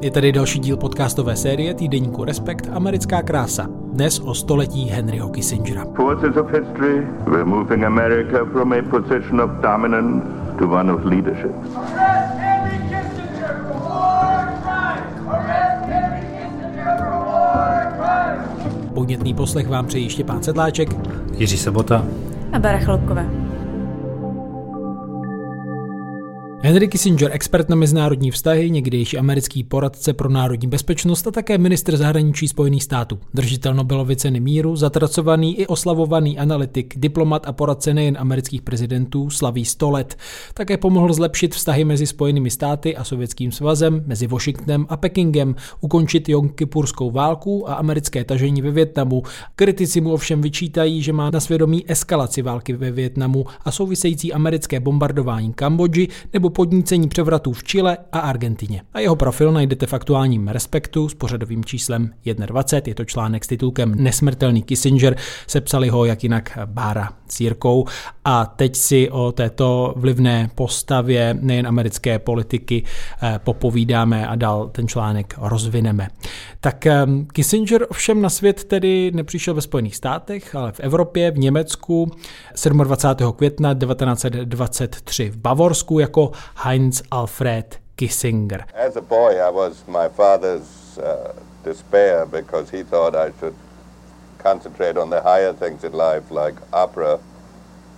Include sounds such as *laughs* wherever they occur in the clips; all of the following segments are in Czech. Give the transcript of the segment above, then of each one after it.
Je tady další díl podcastové série týdeníku Respekt Americká krása. Dnes o století Henryho Kissingera. Forces of history were moving America from a position of dominance to one of leadership. Podnětný poslech vám přeji Štěpán Sedláček, Jiří Sebota a Bara Chlopková. Henry Kissinger, expert na mezinárodní vztahy, někdejší americký poradce pro národní bezpečnost a také ministr zahraničí Spojených států. Držitel Nobelovy ceny míru, zatracovaný i oslavovaný analytik, diplomat a poradce nejen amerických prezidentů, slaví 100 let. Také pomohl zlepšit vztahy mezi Spojenými státy a Sovětským svazem, mezi Washingtonem a Pekingem, ukončit Jomkipurskou válku a americké tažení ve Větnamu. Kritici mu ovšem vyčítají, že má na svědomí eskalaci války ve Větnamu a související americké bombardování Kambodži nebo podnícení převratů v Chile a Argentině. A jeho profil najdete v aktuálním Respektu s pořadovým číslem 21. Je to článek s titulkem Nesmrtelný Kissinger, sepsali ho jak jinak Bára s Jirkou a teď si o této vlivné postavě nejen americké politiky eh, popovídáme a dál ten článek rozvineme. Tak ehm, Kissinger ovšem na svět tedy nepřišel ve Spojených státech, ale v Evropě, v Německu 27. května 1923 v Bavorsku jako Heinz Alfred Kissinger. As a boy I was my father's uh, despair because he thought I should concentrate on the higher things in life like opera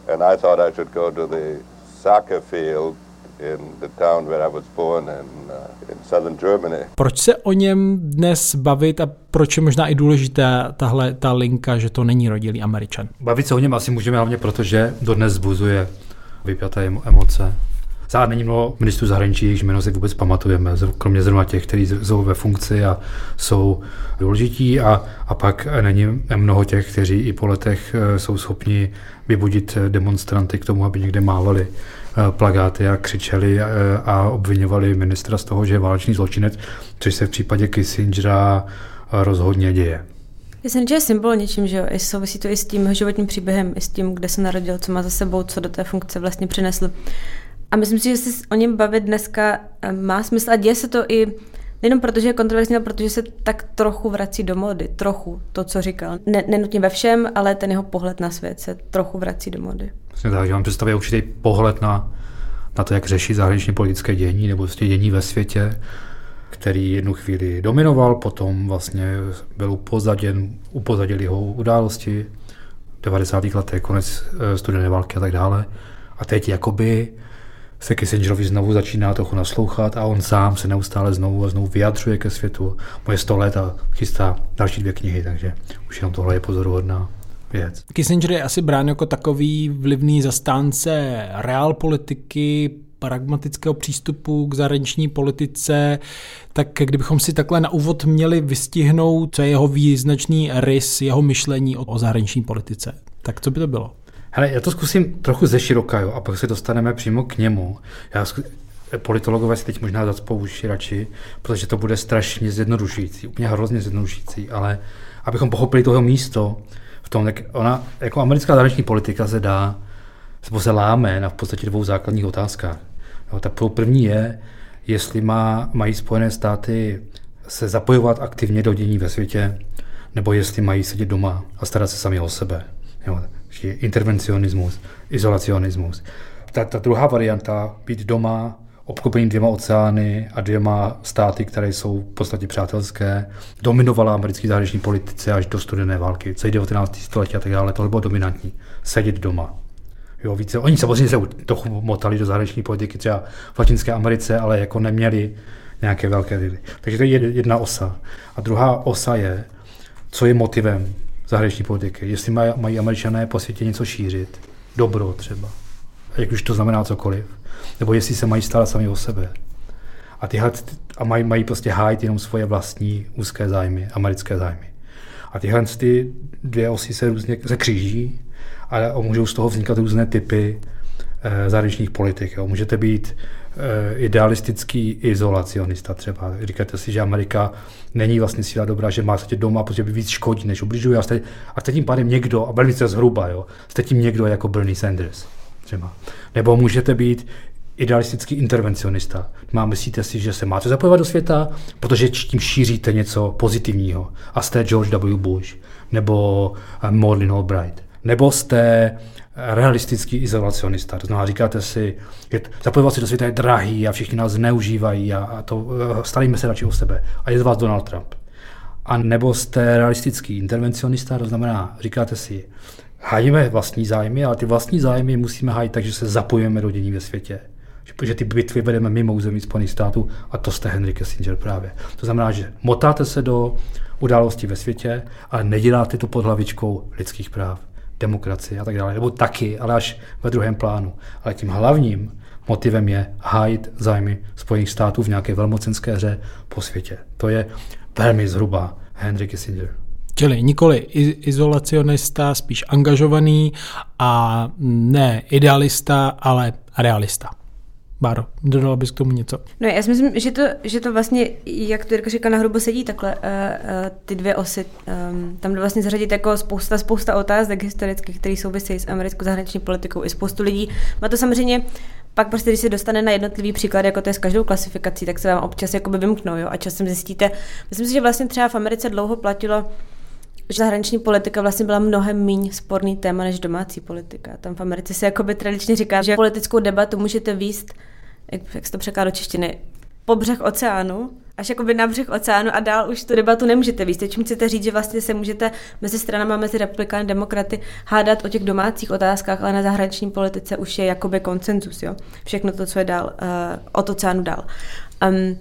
and I thought I should go to the soccer field in the town where I was born in, uh, in southern Germany. Proč se o něm dnes bavit a proč je možná i důležitá tahle ta linka, že to není rodilý Američan? Bavit se o něm asi můžeme hlavně proto, že dodnes zbuzuje vypjaté emoce. Zároveň není mnoho ministrů zahraničí, jejichž jméno si vůbec pamatujeme, kromě zrovna těch, kteří jsou ve funkci a jsou důležití a, a pak není mnoho těch, kteří i po letech eh, jsou schopni vybudit demonstranty k tomu, aby někde mávali eh, plagáty a křičeli eh, a obvinovali ministra z toho, že je válečný zločinec, což se v případě Kissingera rozhodně děje. Myslím, že je symbol něčím, že jo, I souvisí to i s tím životním příběhem, i s tím, kde se narodil, co má za sebou, co do té funkce vlastně přinesl. A myslím si, že se o něm bavit dneska eh, má smysl a děje se to i Nejenom protože je kontroverzní, ale protože se tak trochu vrací do mody. Trochu, to, co říkal. Ne, nenutně ve všem, ale ten jeho pohled na svět se trochu vrací do mody. Vlastně tak, že mám představit určitý pohled na, na to, jak řeší zahraniční politické dění nebo vlastně dění ve světě, který jednu chvíli dominoval, potom vlastně byl upozaděn, upozadili ho události, 90. letech, konec eh, studené války a tak dále. A teď jakoby se Kissingerovi znovu začíná trochu naslouchat a on sám se neustále znovu a znovu vyjadřuje ke světu. Moje 100 let a chystá další dvě knihy, takže už jenom tohle je pozoruhodná věc. Kissinger je asi brán jako takový vlivný zastánce realpolitiky, pragmatického přístupu k zahraniční politice, tak kdybychom si takhle na úvod měli vystihnout, co je jeho význačný rys, jeho myšlení o zahraniční politice, tak co by to bylo? Hele, já to zkusím trochu ze široka, jo, a pak se dostaneme přímo k němu. Já zku... politologové si teď možná zacpou uši radši, protože to bude strašně zjednodušující, úplně hrozně zjednodušující, ale abychom pochopili toho místo v tom, tak ona, jako americká zahraniční politika se dá, nebo se láme na v podstatě dvou základních otázkách. Jo, tak první je, jestli má, mají Spojené státy se zapojovat aktivně do dění ve světě, nebo jestli mají sedět doma a starat se sami o sebe. Jo, intervencionismus, izolacionismus. Ta, ta druhá varianta, být doma, obklopený dvěma oceány a dvěma státy, které jsou v podstatě přátelské, dominovala americké zahraniční politice až do studené války, celý 19. století a tak dále, tohle bylo dominantní. Sedět doma. Jo, více. Oni samozřejmě se trochu motali do zahraniční politiky třeba v Latinské Americe, ale jako neměli nějaké velké vily. Takže to je jedna osa. A druhá osa je, co je motivem zahraniční politiky. Jestli mají, mají američané po světě něco šířit, dobro třeba, jak už to znamená cokoliv, nebo jestli se mají starat sami o sebe. A, tyhle, a mají, mají prostě hájit jenom svoje vlastní úzké zájmy, americké zájmy. A tyhle ty dvě osy se různě se kříží a můžou z toho vznikat různé typy eh, zahraničních politik. Jo. Můžete být idealistický izolacionista třeba. Říkáte si, že Amerika není vlastně síla dobrá, že má se doma, protože by víc škodí, než ubližuje. A jste, a jste tím pádem někdo, a velmi se zhruba, jo, jste tím někdo jako Bernie Sanders třeba. Nebo můžete být idealistický intervencionista. Má myslíte si, že se máte zapojovat do světa, protože tím šíříte něco pozitivního. A jste George W. Bush nebo eh, Maudlin Albright. Nebo jste realistický izolacionista. To znamená, říkáte si, že zapojovat se do světa je drahý a všichni nás zneužívají a, a to eh, staríme se radši o sebe. A je z vás Donald Trump. A nebo jste realistický intervencionista, to znamená, říkáte si, hájíme vlastní zájmy, ale ty vlastní zájmy musíme hájit tak, že se zapojíme do dění ve světě. Že ty bitvy vedeme mimo území Spojených států a to jste Henry Kissinger právě. To znamená, že motáte se do událostí ve světě, ale neděláte to pod hlavičkou lidských práv, demokracie a tak dále. Nebo taky, ale až ve druhém plánu. Ale tím hlavním motivem je hájit zájmy Spojených států v nějaké velmocenské hře po světě. To je velmi zhruba Henry Kissinger. Čili nikoli izolacionista, spíš angažovaný a ne idealista, ale realista. Báro, dodala bys k tomu něco? No já si myslím, že to, že to vlastně, jak to Jirka říká, na hrubo sedí takhle uh, uh, ty dvě osy. Um, tam vlastně zařadit jako spousta, spousta otázek historických, které souvisí s americkou zahraniční politikou. I spoustu lidí má to samozřejmě pak prostě, když se dostane na jednotlivý příklad, jako to je s každou klasifikací, tak se vám občas jakoby vymknou, jo, a časem zjistíte. Myslím si, že vlastně třeba v Americe dlouho platilo, že zahraniční politika vlastně byla mnohem méně sporný téma než domácí politika. Tam v Americe se jakoby tradičně říká, že politickou debatu můžete výst jak, jak se to překládá do češtiny, po břeh oceánu, až jakoby na břeh oceánu a dál už tu debatu nemůžete víc. Teď chcete říct, že vlastně se můžete mezi stranama, mezi republikány, demokraty hádat o těch domácích otázkách, ale na zahraniční politice už je jakoby koncenzus, jo. Všechno to, co je dál, uh, od oceánu dál. Um,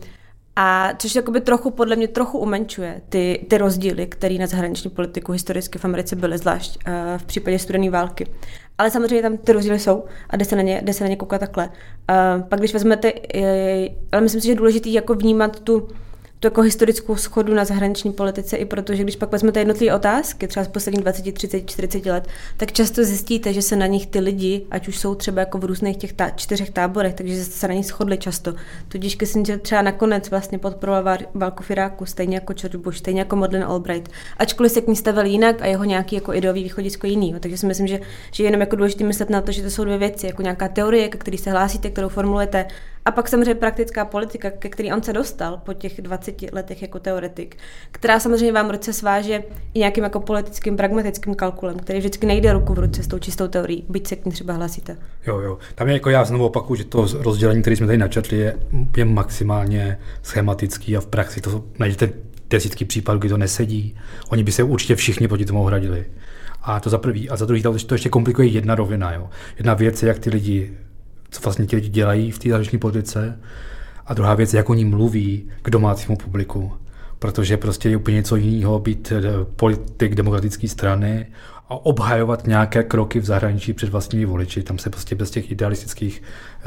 a což jakoby trochu, podle mě trochu umenčuje ty, ty rozdíly, které na zahraniční politiku historicky v Americe byly, zvlášť uh, v případě studené války. Ale samozřejmě tam ty rozdíly jsou a jde se na ně, jde se na ně koukat takhle. Uh, pak když vezmete, uh, ale myslím si, že je důležité jako vnímat tu, tu jako historickou schodu na zahraniční politice, i protože když pak vezmete jednotlivé otázky, třeba z posledních 20, 30, 40 let, tak často zjistíte, že se na nich ty lidi, ať už jsou třeba jako v různých těch tá- čtyřech táborech, takže se na nich shodli často. Tudíž Kissinger třeba nakonec vlastně podporoval válku v Iráku, stejně jako George Bush, stejně jako Madeleine Albright, ačkoliv se k ní stavil jinak a jeho nějaký jako ideový východisko jiný. Takže si myslím, že, že je jenom jako důležité myslet na to, že to jsou dvě věci, jako nějaká teorie, ke který se hlásíte, kterou formulujete, a pak samozřejmě praktická politika, ke který on se dostal po těch 20 letech jako teoretik, která samozřejmě vám ruce sváže i nějakým jako politickým, pragmatickým kalkulem, který vždycky nejde ruku v ruce s tou čistou teorií, byť se k ní třeba hlasíte. Jo, jo. Tam je jako já znovu opakuju, že to rozdělení, které jsme tady načetli, je, je maximálně schematický a v praxi to najdete desítky případů, kdy to nesedí. Oni by se určitě všichni proti tomu ohradili. A to za prvý. A za druhý to ještě komplikuje jedna rovina. Jo. Jedna věc je, jak ty lidi co vlastně ti lidi dělají v té zahraniční politice. A druhá věc, jak oni mluví k domácímu publiku. Protože prostě je úplně něco jiného být eh, politik demokratické strany a obhajovat nějaké kroky v zahraničí před vlastními voliči. Tam se prostě bez těch idealistických eh,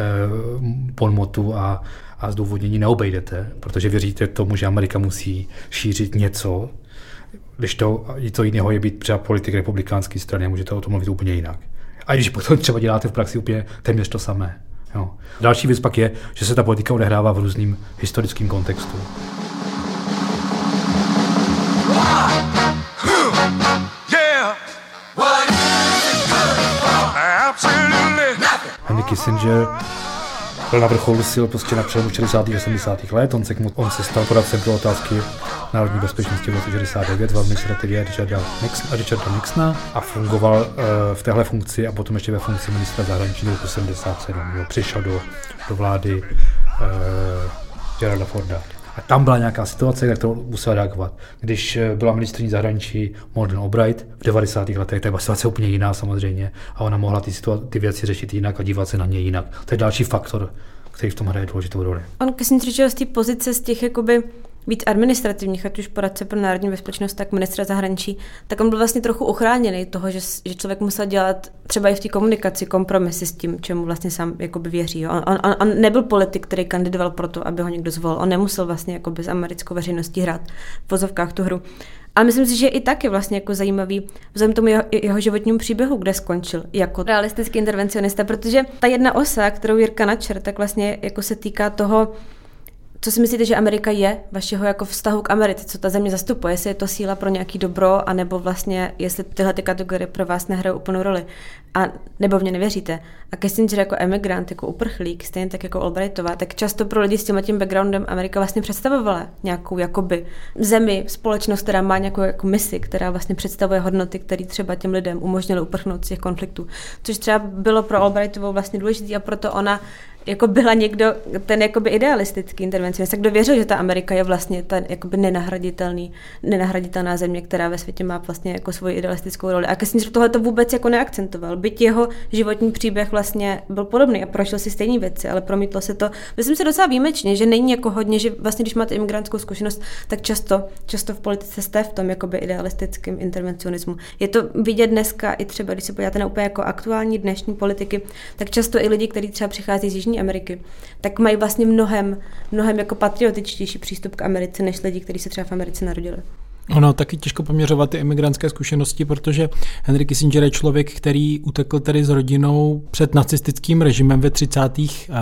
podmotů a, a zdůvodnění neobejdete, protože věříte tomu, že Amerika musí šířit něco, když to něco jiného je být třeba politik republikánské strany a můžete o tom mluvit úplně jinak. A když potom *laughs* třeba děláte v praxi úplně téměř to samé. Jo. Další věc pak je, že se ta politika odehrává v různým historickým kontextu. Henry Kissinger byl na vrcholu sil prostě na přelomu 60. a 70. let. On se, on se stal poradcem pro otázky národní bezpečnosti v roce 69 v administrativě Richarda, Nixon, Richarda Nixona a fungoval uh, v téhle funkci a potom ještě ve funkci ministra zahraničí roku 77. Jo, přišel do, do vlády uh, Geralda Forda. A tam byla nějaká situace, na kterou musela reagovat. Když eh, byla ministrní zahraničí Morden Albright v 90. letech, tak byla situace úplně jiná samozřejmě a ona mohla ty, situace, ty věci řešit jinak a dívat se na ně jinak. To je další faktor, který v tom hraje důležitou roli. On Kissinger z té pozice z těch jakoby víc administrativních, ať už poradce pro národní bezpečnost, tak ministra zahraničí, tak on byl vlastně trochu uchráněný toho, že, že člověk musel dělat třeba i v té komunikaci kompromisy s tím, čemu vlastně sám jakoby věří. Jo. On, on, on, nebyl politik, který kandidoval pro to, aby ho někdo zvolil. On nemusel vlastně jakoby s americkou veřejností hrát v pozovkách tu hru. A myslím si, že i tak je vlastně jako zajímavý vzhledem tomu jeho, jeho životnímu příběhu, kde skončil jako realistický intervencionista, protože ta jedna osa, kterou Jirka načer, tak vlastně jako se týká toho, co si myslíte, že Amerika je, vašeho jako vztahu k Americe, co ta země zastupuje, jestli je to síla pro nějaký dobro, anebo vlastně, jestli tyhle ty kategorie pro vás nehrajou úplnou roli, a nebo v ně nevěříte. A Kissinger jako emigrant, jako uprchlík, stejně tak jako Albrightová, tak často pro lidi s tím tím backgroundem Amerika vlastně představovala nějakou jakoby zemi, společnost, která má nějakou jako misi, která vlastně představuje hodnoty, které třeba těm lidem umožnily uprchnout z těch konfliktů. Což třeba bylo pro Albrightovou vlastně důležité a proto ona jako byla někdo, ten jakoby idealistický intervencionista, kdo věřil, že ta Amerika je vlastně ta jakoby nenahraditelný, nenahraditelná země, která ve světě má vlastně jako svoji idealistickou roli. A Kissinger tohle to vůbec jako neakcentoval. Byť jeho životní příběh vlastně byl podobný a prošel si stejné věci, ale promítlo se to, myslím si docela výjimečně, že není jako hodně, že vlastně když máte imigrantskou zkušenost, tak často, často v politice jste v tom jakoby idealistickém intervencionismu. Je to vidět dneska i třeba, když se podíváte na úplně jako aktuální dnešní politiky, tak často i lidi, kteří třeba přichází z Jižní Jižní Ameriky, tak mají vlastně mnohem, mnohem jako patriotičtější přístup k Americe, než lidi, kteří se třeba v Americe narodili. Ono taky těžko poměřovat ty imigrantské zkušenosti, protože Henry Kissinger je člověk, který utekl tedy s rodinou před nacistickým režimem ve 30.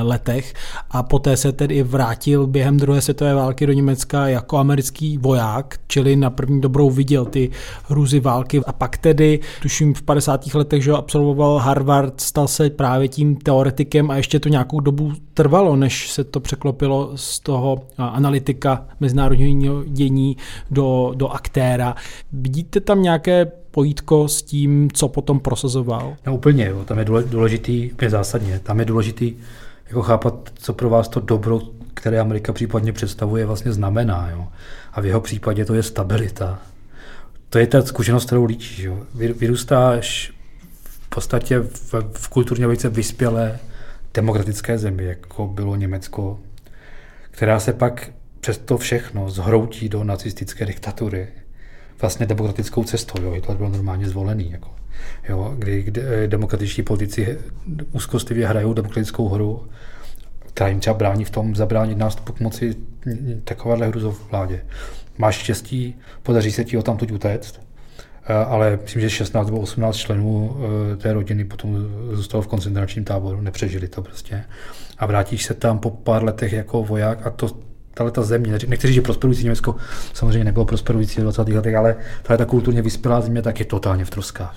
letech a poté se tedy vrátil během druhé světové války do Německa jako americký voják, čili na první dobrou viděl ty hrůzy války a pak tedy, tuším v 50. letech, že absolvoval Harvard, stal se právě tím teoretikem a ještě to nějakou dobu trvalo, než se to překlopilo z toho analytika mezinárodního dění do, do aktéra. Vidíte tam nějaké pojítko s tím, co potom prosazoval? No úplně, jo. tam je důležitý, úplně zásadně, tam je důležitý jako chápat, co pro vás to dobro, které Amerika případně představuje, vlastně znamená. Jo. A v jeho případě to je stabilita. To je ta zkušenost, kterou líčíš. Jo. Vyrůstáš v podstatě v, v kulturně velice vyspělé demokratické zemi, jako bylo Německo, která se pak přes to všechno zhroutí do nacistické diktatury vlastně demokratickou cestou. Jo. Hitler byl normálně zvolený. Jako. Jo, kdy, kdy eh, demokratičtí politici úzkostlivě hrajou demokratickou hru, která jim třeba brání v tom zabránit nástupu k moci takováhle hruzov vládě. Máš štěstí, podaří se ti o tamtud utéct, eh, ale myslím, že 16 nebo 18 členů eh, té rodiny potom zůstalo v koncentračním táboru, nepřežili to prostě. A vrátíš se tam po pár letech jako voják a to tahle ta země, nechci říct, že prosperující Německo samozřejmě nebylo prosperující v 20. letech, ale tahle ta kulturně vyspělá země tak je totálně v troskách.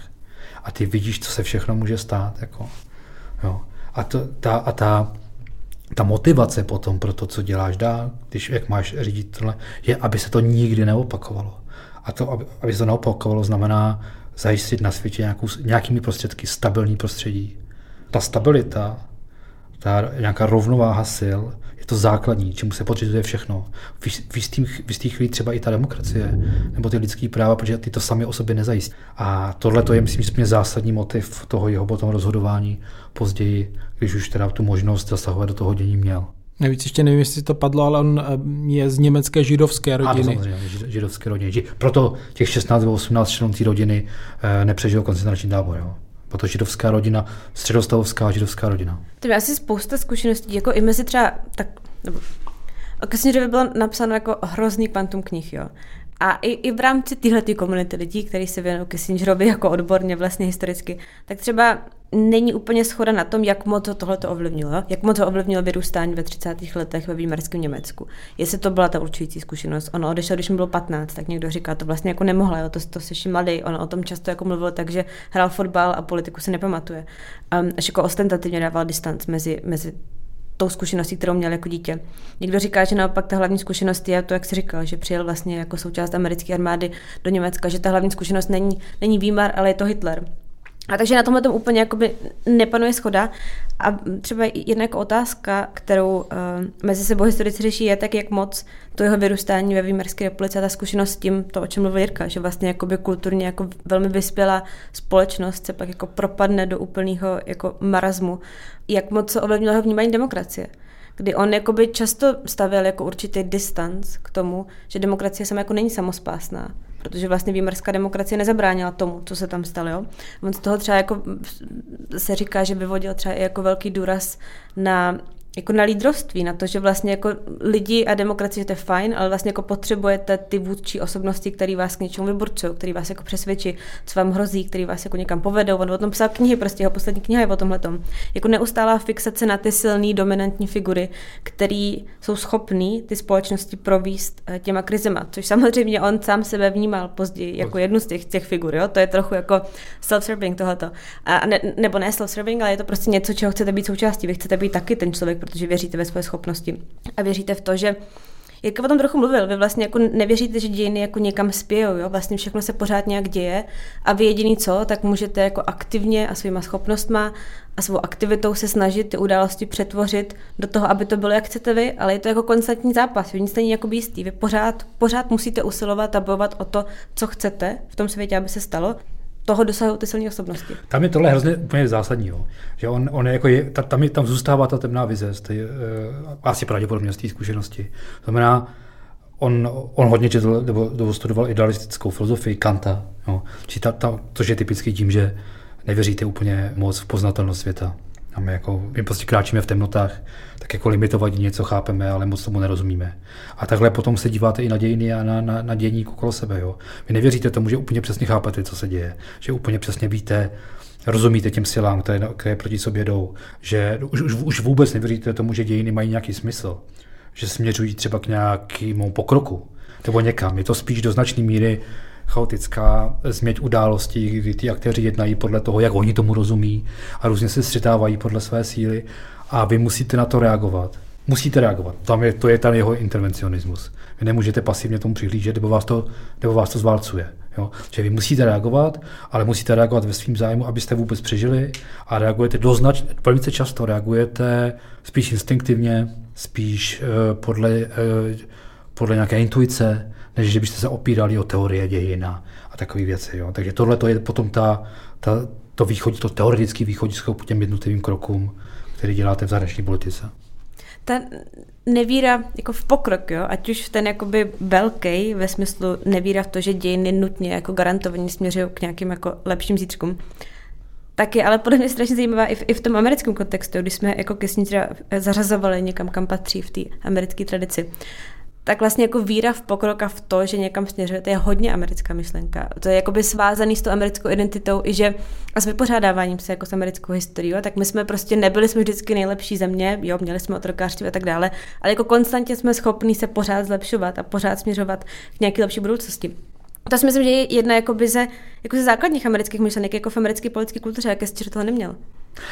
A ty vidíš, co se všechno může stát. Jako, jo. A, to, ta, a ta, ta motivace potom pro to, co děláš dál, když jak máš řídit tohle, je, aby se to nikdy neopakovalo. A to, aby, aby se to neopakovalo, znamená zajistit na světě nějakou, nějakými prostředky stabilní prostředí. Ta stabilita, ta nějaká rovnováha sil, to základní, čemu se podřizuje všechno. V, v, v jistých chvíli třeba i ta demokracie nebo ty lidské práva, protože ty to sami o sobě nezajistí. A tohle to je, myslím, že zásadní motiv toho jeho potom rozhodování později, když už teda tu možnost zasahovat do toho dění měl. Navíc ještě nevím, jestli to padlo, ale on eh, je z německé židovské rodiny. Ano, samozřejmě, židovské rodiny. Proto těch 16 nebo 18 členů té rodiny eh, nepřežil koncentrační tábor. Jo to židovská rodina, středostavovská židovská rodina. To je asi spousta zkušeností, jako i mezi třeba, tak, nebo o Kissingerovi bylo napsáno jako hrozný kvantum knih, jo. A i, i v rámci téhle komunity lidí, kteří se věnují Kissingerovi jako odborně vlastně historicky, tak třeba není úplně schoda na tom, jak moc tohle to ovlivnilo, jak moc ho ovlivnilo vyrůstání ve 30. letech ve výmarském Německu. Jestli to byla ta určující zkušenost. Ono odešel, když mu bylo 15, tak někdo říká, to vlastně jako nemohla, jo, to, to seš mladý. On o tom často jako mluvil tak, že hrál fotbal a politiku se nepamatuje. Um, až jako ostentativně dával distanc mezi, mezi tou zkušeností, kterou měl jako dítě. Někdo říká, že naopak ta hlavní zkušenost je to, jak jsi říkal, že přijel vlastně jako součást americké armády do Německa, že ta hlavní zkušenost není, není Výmar, ale je to Hitler. A takže na tomhle tom úplně jakoby nepanuje schoda. A třeba jedna jako otázka, kterou uh, mezi sebou historici řeší, je tak, jak moc to jeho vyrůstání ve Výmarské republice a ta zkušenost s tím, to, o čem mluvil Jirka, že vlastně jakoby kulturně jako velmi vyspělá společnost se pak jako propadne do úplného jako marazmu. Jak moc se ovlivnilo jeho vnímání demokracie kdy on jakoby často stavěl jako určitý distanc k tomu, že demokracie sama jako není samospásná protože vlastně výmarská demokracie nezabránila tomu, co se tam stalo. Jo? On z toho třeba jako se říká, že vyvodil třeba i jako velký důraz na jako na lídrovství, na to, že vlastně jako lidi a demokracie, že to je fajn, ale vlastně jako potřebujete ty vůdčí osobnosti, které vás k něčemu vyburcují, který vás jako přesvědčí, co vám hrozí, který vás jako někam povedou. On o tom psal knihy, prostě jeho poslední kniha je o tomhle. Jako neustálá fixace na ty silné dominantní figury, které jsou schopný ty společnosti províst eh, těma krizema, což samozřejmě on sám sebe vnímal později jako jednu z těch, těch figur. Jo? To je trochu jako self-serving tohleto. A ne, nebo ne self-serving, ale je to prostě něco, čeho chcete být součástí. Vy chcete být taky ten člověk, protože věříte ve své schopnosti a věříte v to, že Jirka o tom trochu mluvil, vy vlastně jako nevěříte, že dějiny jako někam spějou, jo? vlastně všechno se pořád nějak děje a vy jediný co, tak můžete jako aktivně a svýma schopnostma a svou aktivitou se snažit ty události přetvořit do toho, aby to bylo, jak chcete vy, ale je to jako konstantní zápas, vy nic není jako jistý, vy pořád, pořád musíte usilovat a bojovat o to, co chcete v tom světě, aby se stalo toho dosahují ty silné osobnosti. Tam je tohle hrozně úplně zásadní, jo. že on, on je jako je, ta, tam, je, tam zůstává ta temná vize, z té, uh, asi pravděpodobně z té zkušenosti. To znamená, on, on hodně četl, nebo, nebo studoval idealistickou filozofii Kanta, jo. Či ta, ta, což je typický tím, že nevěříte úplně moc v poznatelnost světa. A my, jako, my prostě kráčíme v temnotách, tak jako limitovat něco chápeme, ale moc tomu nerozumíme. A takhle potom se díváte i na dějiny a na, na, na dění okolo sebe. Jo. Vy nevěříte tomu, že úplně přesně chápete, co se děje, že úplně přesně víte, rozumíte těm silám, které, které proti sobě jdou, že už, už, už vůbec nevěříte tomu, že dějiny mají nějaký smysl, že směřují třeba k nějakému pokroku nebo někam. Je to spíš do značné míry chaotická změť událostí, kdy ty aktéři jednají podle toho, jak oni tomu rozumí a různě se střetávají podle své síly a vy musíte na to reagovat. Musíte reagovat. Tam je, to je ten jeho intervencionismus. Vy nemůžete pasivně tomu přihlížet, nebo vás to, nebo vás to zválcuje. Jo? Že vy musíte reagovat, ale musíte reagovat ve svým zájmu, abyste vůbec přežili a reagujete doznač, velice často reagujete spíš instinktivně, spíš uh, podle, uh, podle nějaké intuice, než že byste se opírali o teorie dějin a, a takové věci. Jo. Takže tohle to je potom ta, ta, to, východ, to teoretické východisko k těm jednotlivým krokům, který děláte v zahraniční politice. Ta nevíra jako v pokrok, jo? ať už ten jakoby velký ve smyslu nevíra v to, že dějiny nutně jako garantovaně směřují k nějakým jako lepším zítřkům, tak je ale podle mě strašně zajímavá i v, i v tom americkém kontextu, když jsme jako Kissingera zařazovali někam, kam patří v té americké tradici tak vlastně jako víra v pokrok a v to, že někam směřuje, to je hodně americká myšlenka. To je jakoby svázaný s tou americkou identitou i že a s vypořádáváním se jako s americkou historií, tak my jsme prostě nebyli jsme vždycky nejlepší země, jo, měli jsme otrokářství a tak dále, ale jako konstantně jsme schopni se pořád zlepšovat a pořád směřovat k nějaké lepší budoucnosti. To si myslím, že je jedna jako by ze, jako ze základních amerických myšlenek, jako v americké politické kultuře, jaké jsi tohle neměl.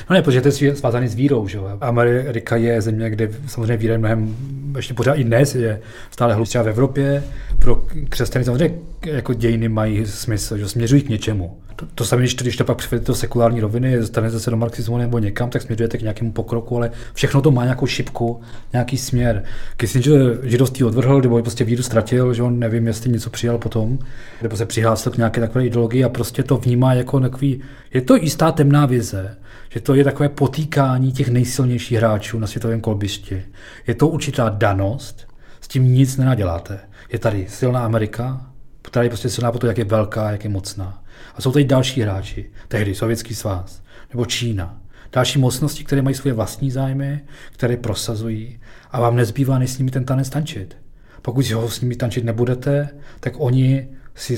No ne, protože to je svázaný s vírou, že jo. Amerika je země, kde samozřejmě víra je mnohem, ještě pořád i dnes je stále hlubší v Evropě. Pro křesťany samozřejmě jako dějiny mají smysl, že směřují k něčemu. To, to samé, když když to pak přivedete do sekulární roviny, dostanete se do marxismu nebo někam, tak směřujete k nějakému pokroku, ale všechno to má nějakou šipku, nějaký směr. Kissinger židovství odvrhl, nebo prostě víru ztratil, že on nevím, jestli něco přijal potom, nebo se přihlásil k nějaké takové ideologii a prostě to vnímá jako takový, je to jistá temná vize, že to je takové potýkání těch nejsilnějších hráčů na světovém kolbišti. Je to určitá danost, s tím nic nenaděláte. Je tady silná Amerika, která je prostě silná po to, jak je velká, jak je mocná. A jsou tady další hráči, tehdy Sovětský svaz nebo Čína. Další mocnosti, které mají svoje vlastní zájmy, které prosazují a vám nezbývá než s nimi ten tanec tančit. Pokud ho s nimi tančit nebudete, tak oni si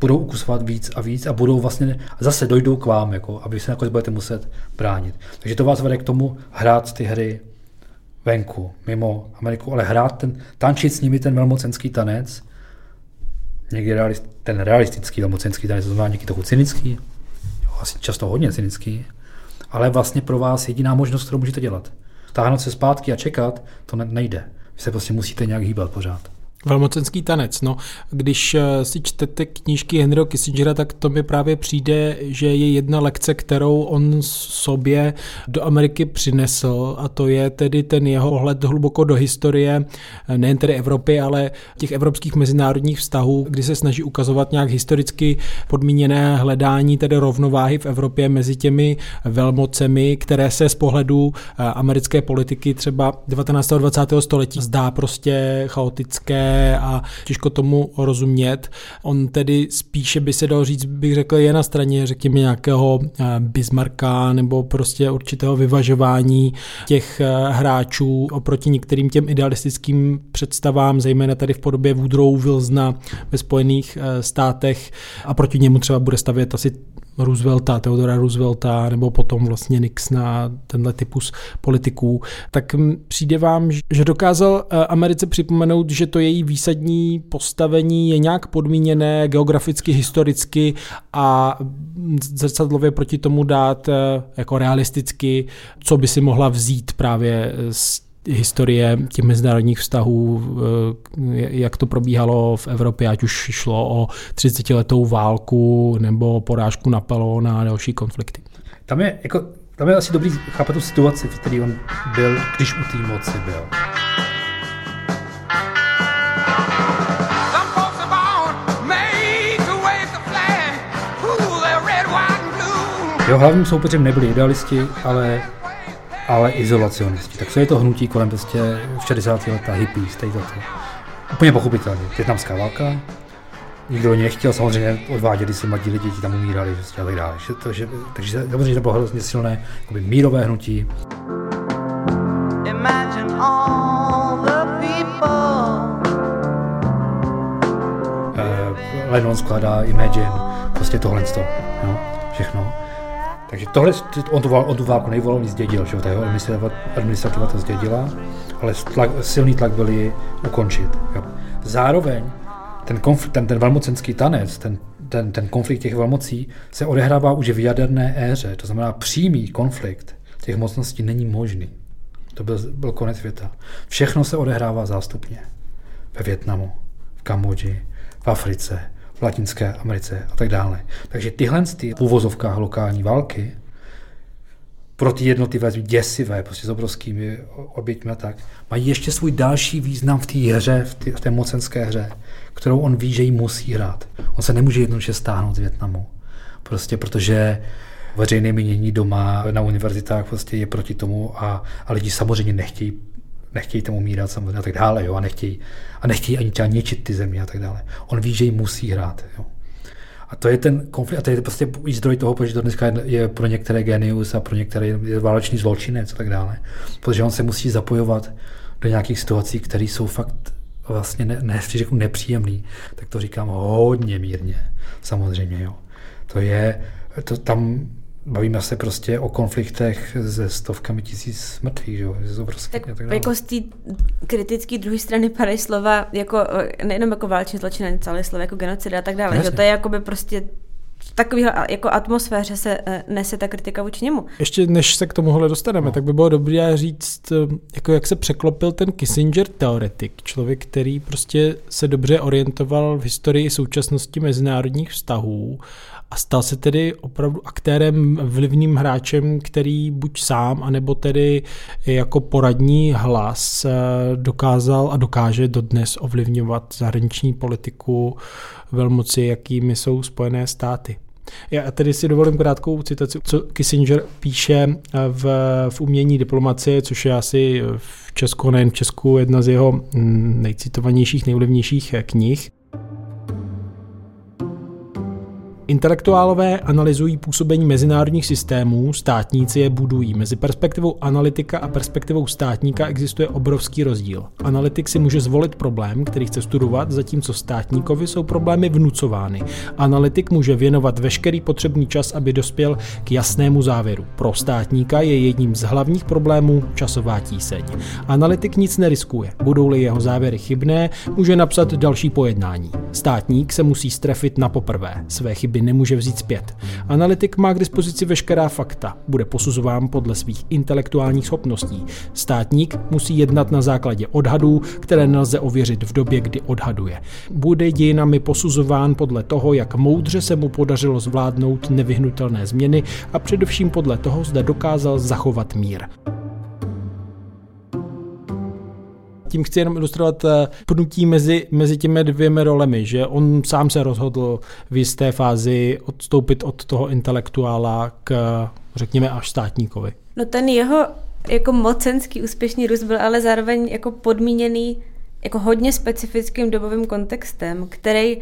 budou ukusovat víc a víc a budou vlastně, zase dojdou k vám, jako, aby se nakonec budete muset bránit. Takže to vás vede k tomu hrát ty hry venku, mimo Ameriku, ale hrát ten, tančit s nimi ten velmocenský tanec, někdy realist, ten realistický velmocenský tanec, to znamená někdy trochu cynický, jo, asi často hodně cynický, ale vlastně pro vás jediná možnost, kterou můžete dělat. Stáhnout se zpátky a čekat, to nejde. Vy se prostě musíte nějak hýbat pořád. Velmocenský tanec. No, když eh, si čtete knížky Henryho Kissingera, tak to mi právě přijde, že je jedna lekce, kterou on sobě do Ameriky přinesl a to je tedy ten jeho ohled hluboko do historie, eh, nejen tedy Evropy, ale těch evropských mezinárodních vztahů, kdy se snaží ukazovat nějak historicky podmíněné hledání tedy rovnováhy v Evropě mezi těmi velmocemi, které se z pohledu eh, americké politiky třeba 19. a 20. století zdá prostě chaotické a těžko tomu rozumět. On tedy spíše by se dal říct, bych řekl, je na straně, řekněme, nějakého eh, Bismarcka nebo prostě určitého vyvažování těch eh, hráčů oproti některým těm idealistickým představám, zejména tady v podobě Woodrow Wilsona ve Spojených eh, státech a proti němu třeba bude stavět asi Roosevelta, Theodora Roosevelta nebo potom vlastně Nixona, tenhle typus politiků, tak přijde vám, že dokázal eh, Americe připomenout, že to její výsadní postavení je nějak podmíněné geograficky, historicky a zrcadlově proti tomu dát eh, jako realisticky, co by si mohla vzít právě z historie těch mezinárodních vztahů, eh, jak to probíhalo v Evropě, ať už šlo o 30-letou válku nebo porážku Napoleona a další konflikty. Tam je, jako, tam je asi dobrý chápat tu situaci, v které on byl, když u té moci byl. Jeho hlavním soupeřem nebyli idealisti, ale ale izolacionisti. Tak co je to hnutí kolem prostě v 60. letech hippies, tady toto. Úplně pochopitelně. Větnamská válka, nikdo nechtěl, samozřejmě odváděli se mladí lidi, děti tam umírali prostě a tak dále. Že to, že, takže samozřejmě to bylo hrozně silné jakoby mírové hnutí. Uh, Lennon skládá Imagine, prostě tohle, jo, všechno. Takže tohle, on tu, on tu válku nejvolal, zdědil, že ta jeho administrativa to zdědila, ale tlak, silný tlak byl ji ukončit. Jo. Zároveň ten, konflikt, ten, ten velmocenský tanec, ten, ten, ten konflikt těch velmocí se odehrává už v jaderné éře, to znamená přímý konflikt těch mocností není možný. To byl, byl konec světa. Všechno se odehrává zástupně. Ve Větnamu, v Kambodži, v Africe, v Latinské Americe a tak dále. Takže tyhle ty v úvozovkách lokální války pro ty jednotlivé děsivé, prostě s obrovskými oběťmi a tak, mají ještě svůj další význam v té hře, v, tý, v té mocenské hře, kterou on ví, že ji musí hrát. On se nemůže jednoduše stáhnout z Větnamu. Prostě protože veřejné mínění doma na univerzitách prostě je proti tomu a, a lidi samozřejmě nechtějí nechtějí tam umírat samozřejmě a tak dále, jo, a nechtějí, a nechtějí ani třeba něčit ty země a tak dále. On ví, že ji musí hrát, jo. A to je ten konflikt, a to je prostě i zdroj toho, protože to dneska je pro některé genius a pro některé je válečný zločinec a tak dále. Protože on se musí zapojovat do nějakých situací, které jsou fakt vlastně, ne, ne, řeknu nepříjemný, tak to říkám hodně mírně, samozřejmě, jo. To je, to tam Bavíme se prostě o konfliktech se stovkami tisíc mrtvých, že jo, tak, tak jako z té kritické druhé strany padají slova, jako, nejenom jako válčí zločinec, ale slova jako genocida a tak dále, že to je jakoby prostě v takové jako atmosféře se eh, nese ta kritika vůči němu. Ještě než se k tomuhle dostaneme, no. tak by bylo dobré říct, eh, jako jak se překlopil ten Kissinger teoretik, člověk, který prostě se dobře orientoval v historii současnosti mezinárodních vztahů a stal se tedy opravdu aktérem, vlivným hráčem, který buď sám, anebo tedy jako poradní hlas eh, dokázal a dokáže dodnes ovlivňovat zahraniční politiku velmoci, jakými jsou Spojené státy. Já tedy si dovolím krátkou citaci, co Kissinger píše eh, v, v umění diplomacie, což je asi v Česku, nejen v Česku, jedna z jeho mm, nejcitovanějších, nejvlivnějších knih. Intelektuálové analyzují působení mezinárodních systémů, státníci je budují. Mezi perspektivou analytika a perspektivou státníka existuje obrovský rozdíl. Analytik si může zvolit problém, který chce studovat, zatímco státníkovi jsou problémy vnucovány. Analytik může věnovat veškerý potřebný čas, aby dospěl k jasnému závěru. Pro státníka je jedním z hlavních problémů časová tíseň. Analytik nic neriskuje. Budou-li jeho závěry chybné, může napsat další pojednání. Státník se musí strefit na poprvé. Své chyby nemůže vzít zpět. Analytik má k dispozici veškerá fakta, bude posuzován podle svých intelektuálních schopností. Státník musí jednat na základě odhadů, které nelze ověřit v době, kdy odhaduje. Bude dějinami posuzován podle toho, jak moudře se mu podařilo zvládnout nevyhnutelné změny a především podle toho, zda dokázal zachovat mír. Tím chci jenom ilustrovat eh, pnutí mezi, mezi těmi dvěmi rolemi, že on sám se rozhodl v jisté fázi odstoupit od toho intelektuála k, řekněme, až státníkovi. No ten jeho jako mocenský úspěšný růst byl ale zároveň jako podmíněný jako hodně specifickým dobovým kontextem, který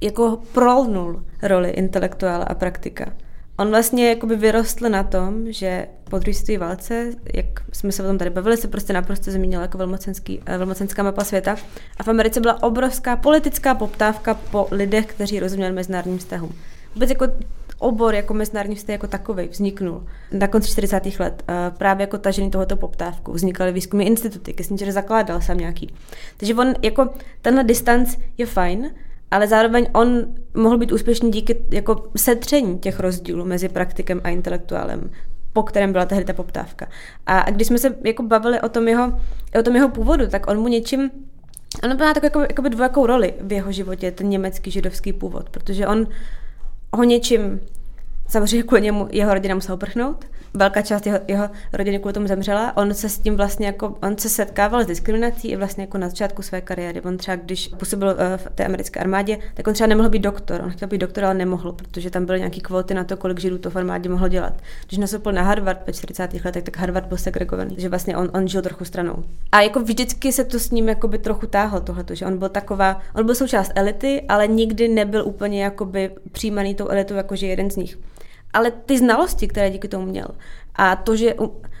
jako prolnul roli intelektuála a praktika. On vlastně jakoby vyrostl na tom, že po druhé světové válce, jak jsme se o tom tady bavili, se prostě naprosto zmínil jako velmocenský, eh, velmocenská mapa světa. A v Americe byla obrovská politická poptávka po lidech, kteří rozuměli mezinárodním vztahům. Vůbec jako obor jako mezinárodní vztah jako takový vzniknul na konci 40. let eh, právě jako tažený tohoto poptávku. Vznikaly výzkumné instituty, Kissinger zakládal sám nějaký. Takže on jako tenhle distanc je fajn, ale zároveň on mohl být úspěšný díky jako setření těch rozdílů mezi praktikem a intelektuálem po kterém byla tehdy ta poptávka. A když jsme se jako bavili o tom jeho, o tom jeho původu, tak on mu něčím On má takovou jako, jako dvojakou roli v jeho životě, ten německý židovský původ, protože on ho něčím Samozřejmě kvůli němu jeho rodina musela uprchnout. Velká část jeho, jeho rodiny kvůli tomu zemřela. On se s tím vlastně jako, on se setkával s diskriminací i vlastně jako na začátku své kariéry. On třeba, když působil eh, v té americké armádě, tak on třeba nemohl být doktor. On chtěl být doktor, ale nemohl, protože tam byly nějaké kvóty na to, kolik židů to v armádě mohlo dělat. Když nastoupil na Harvard ve 40. letech, tak Harvard byl segregovaný, takže vlastně on, on žil trochu stranou. A jako vždycky se to s ním jakoby trochu táhlo tohleto, že on byl taková, on byl součást elity, ale nikdy nebyl úplně jakoby přijímaný tou elitou, jakože jeden z nich ale ty znalosti, které díky tomu měl a to, že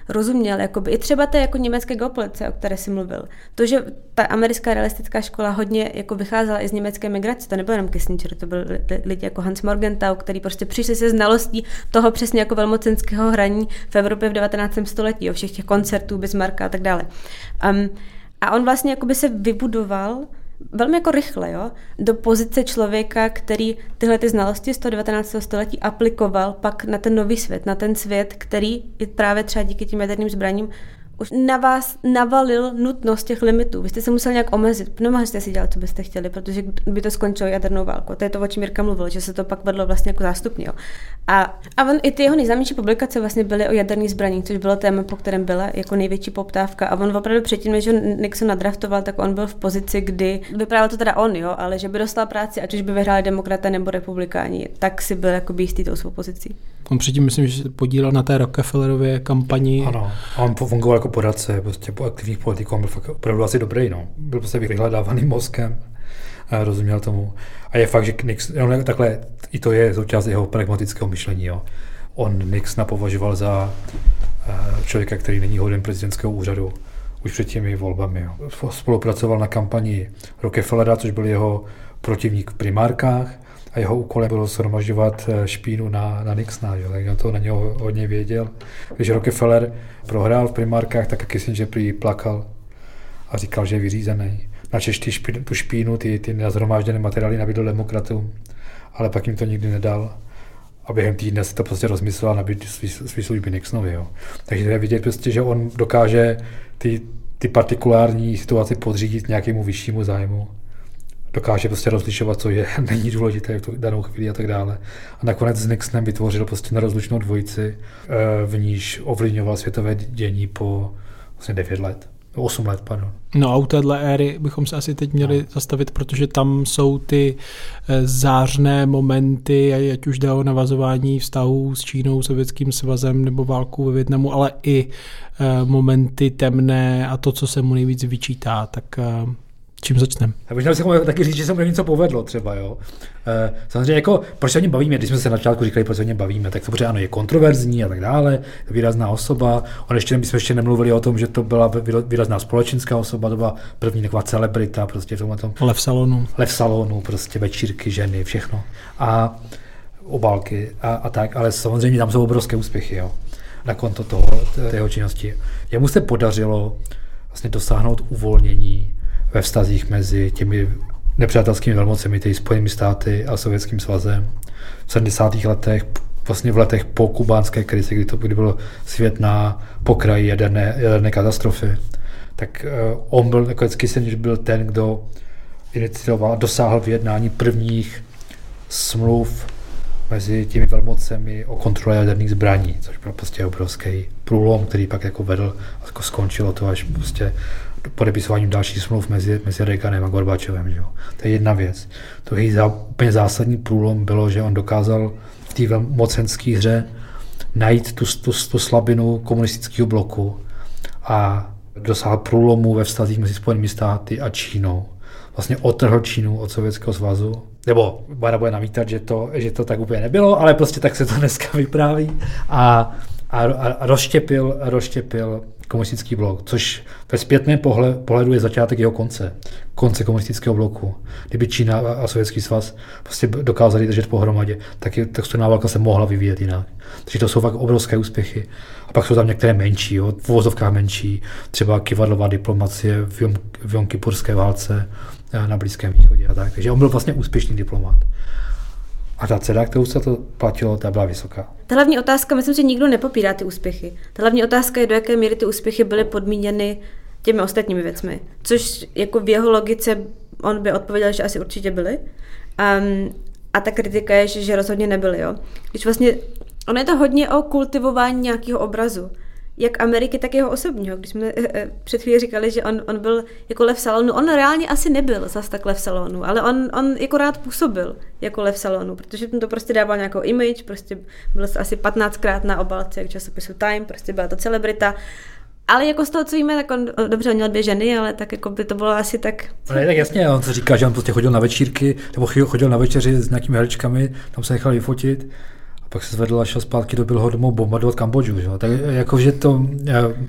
rozuměl, jakoby, i třeba té jako německé geopolitice, o které si mluvil. To, že ta americká realistická škola hodně jako vycházela i z německé migrace, to nebyl jenom Kissinger, to byl lidi jako Hans Morgenthau, který prostě přišli se znalostí toho přesně jako velmocenského hraní v Evropě v 19. století, o všech těch koncertů, Bismarcka a tak dále. Um, a on vlastně jakoby se vybudoval velmi jako rychle, jo, do pozice člověka, který tyhle ty znalosti z toho 19. století aplikoval pak na ten nový svět, na ten svět, který i právě třeba díky těm jaderným zbraním už na vás navalil nutnost těch limitů. Vy jste se museli nějak omezit. Nemohli jste si dělat, co byste chtěli, protože by to skončilo jadernou válku. To je to, o čem Mirka mluvil, že se to pak vedlo vlastně jako zástupně. A, a on, i ty jeho nejznámější publikace vlastně byly o jaderných zbraních, což bylo téma, po kterém byla jako největší poptávka. A on opravdu předtím, než ho Nixon nadraftoval, tak on byl v pozici, kdy vyprávěl to teda on, jo, ale že by dostal práci, ať už by vyhráli demokraté nebo republikáni, tak si byl jako jistý tou svou pozicí. On předtím, myslím, že se podílel na té Rockefellerově kampani. Ano, a on fungoval jako poradce prostě po aktivních politiků, on byl fakt opravdu asi dobrý, no. Byl prostě vyhledávaný mozkem, a rozuměl tomu. A je fakt, že Nixon, on takhle, i to je součást jeho pragmatického myšlení, jo. On Nixona považoval za eh, člověka, který není hoden prezidentského úřadu už před těmi volbami. Jo. Spolupracoval na kampani Rockefellera, což byl jeho protivník v primárkách a jeho úkolem bylo shromažďovat eh, špínu na, na Nixona, že? takže on to na něho hodně věděl. Když Rockefeller prohrál v primárkách, tak Kissinger prý plakal a říkal, že je vyřízený. Načež ty špínu, tu špínu, ty, ty nazhromážděné materiály nabídl demokratům, ale pak jim to nikdy nedal. A během týdne se to prostě rozmyslel a svý, svý služby Nixonovi. Jo. Takže je vidět prostě, že on dokáže ty, ty partikulární situaci podřídit nějakému vyššímu zájmu dokáže prostě rozlišovat, co je, *laughs* není důležité v tu danou chvíli a tak dále. A nakonec s Nixonem vytvořil prostě nerozlučnou dvojici, eh, v níž ovlivňoval světové dění po vlastně 9 let. 8 let, pardon. No a u téhle éry bychom se asi teď měli no. zastavit, protože tam jsou ty eh, zářné momenty, ať už jde o navazování vztahů s Čínou, Sovětským svazem nebo válku ve Větnamu, ale i eh, momenty temné a to, co se mu nejvíc vyčítá. Tak čím začneme? Možná si taky říct, že se mu něco povedlo třeba, jo. E, samozřejmě jako, proč se o něm bavíme, když jsme se na začátku říkali, proč se o něm bavíme, tak samozřejmě ano, je kontroverzní a tak dále, výrazná osoba. On ještě, my jsme ještě nemluvili o tom, že to byla výrazná společenská osoba, to byla první taková celebrita, prostě v tomhle tom. Lev salonu. Lev salonu, prostě večírky, ženy, všechno. A obálky a, a tak, ale samozřejmě tam jsou obrovské úspěchy, jo, na konto toho, té jeho činnosti. Jemu se podařilo vlastně dosáhnout uvolnění ve vztazích mezi těmi nepřátelskými velmocemi, tedy Spojenými státy a Sovětským svazem. V 70. letech, vlastně v letech po kubánské krizi, kdy to kdy svět na pokraji jaderné, jaderné katastrofy, tak on byl, jako Kissinger byl ten, kdo inicioval dosáhl vyjednání prvních smluv mezi těmi velmocemi o kontrole jaderných zbraní, což byl prostě obrovský průlom, který pak jako vedl a jako skončilo to až prostě podepisováním dalších smluv mezi, mezi Reaganem a Gorbačovem. Že jo. To je jedna věc. To je za, úplně zásadní průlom bylo, že on dokázal v té mocenské hře najít tu, tu, tu slabinu komunistického bloku a dosáhl průlomu ve vztazích mezi Spojenými státy a Čínou. Vlastně otrhl Čínu od Sovětského svazu. Nebo Bada bude namítat, že to, že to tak úplně nebylo, ale prostě tak se to dneska vypráví. A, a, a rozštěpil, rozštěpil komunistický blok, což ve zpětném pohledu je začátek jeho konce, konce komunistického bloku. Kdyby Čína a Sovětský svaz prostě dokázali držet pohromadě, tak, je, tak studená válka se mohla vyvíjet jinak. Takže to jsou fakt obrovské úspěchy. A pak jsou tam některé menší, jo, v uvozovkách menší, třeba kivadlová diplomacie v, Jom, v válce eh, na Blízkém východě a tak. Takže on byl vlastně úspěšný diplomat. A ta cena, kterou se to platilo, ta byla vysoká. Ta hlavní otázka, myslím, že nikdo nepopírá ty úspěchy. Ta hlavní otázka je, do jaké míry ty úspěchy byly podmíněny těmi ostatními věcmi. Což jako v jeho logice on by odpověděl, že asi určitě byly. Um, a ta kritika je, že rozhodně nebyly. Jo? Když vlastně, ono je to hodně o kultivování nějakého obrazu jak Ameriky, tak jeho osobního. Když jsme eh, eh, před chvíli říkali, že on, on byl jako lev salonu, on reálně asi nebyl zas tak lev salonu, ale on, on jako rád působil jako lev salonu, protože to prostě dával nějakou image, prostě byl asi 15krát na obalce časopisu Time, prostě byla to celebrita. Ale jako z toho, co víme, tak on, dobře, on měl dvě ženy, ale tak jako by to bylo asi tak... Ale tak jasně, on se říká, že on prostě chodil na večírky, nebo chodil na večeři s nějakými herečkami, tam se nechal vyfotit a pak se zvedl a šel zpátky do Bilho domů bombardovat Kambodžu. Že? Tak jako, že to...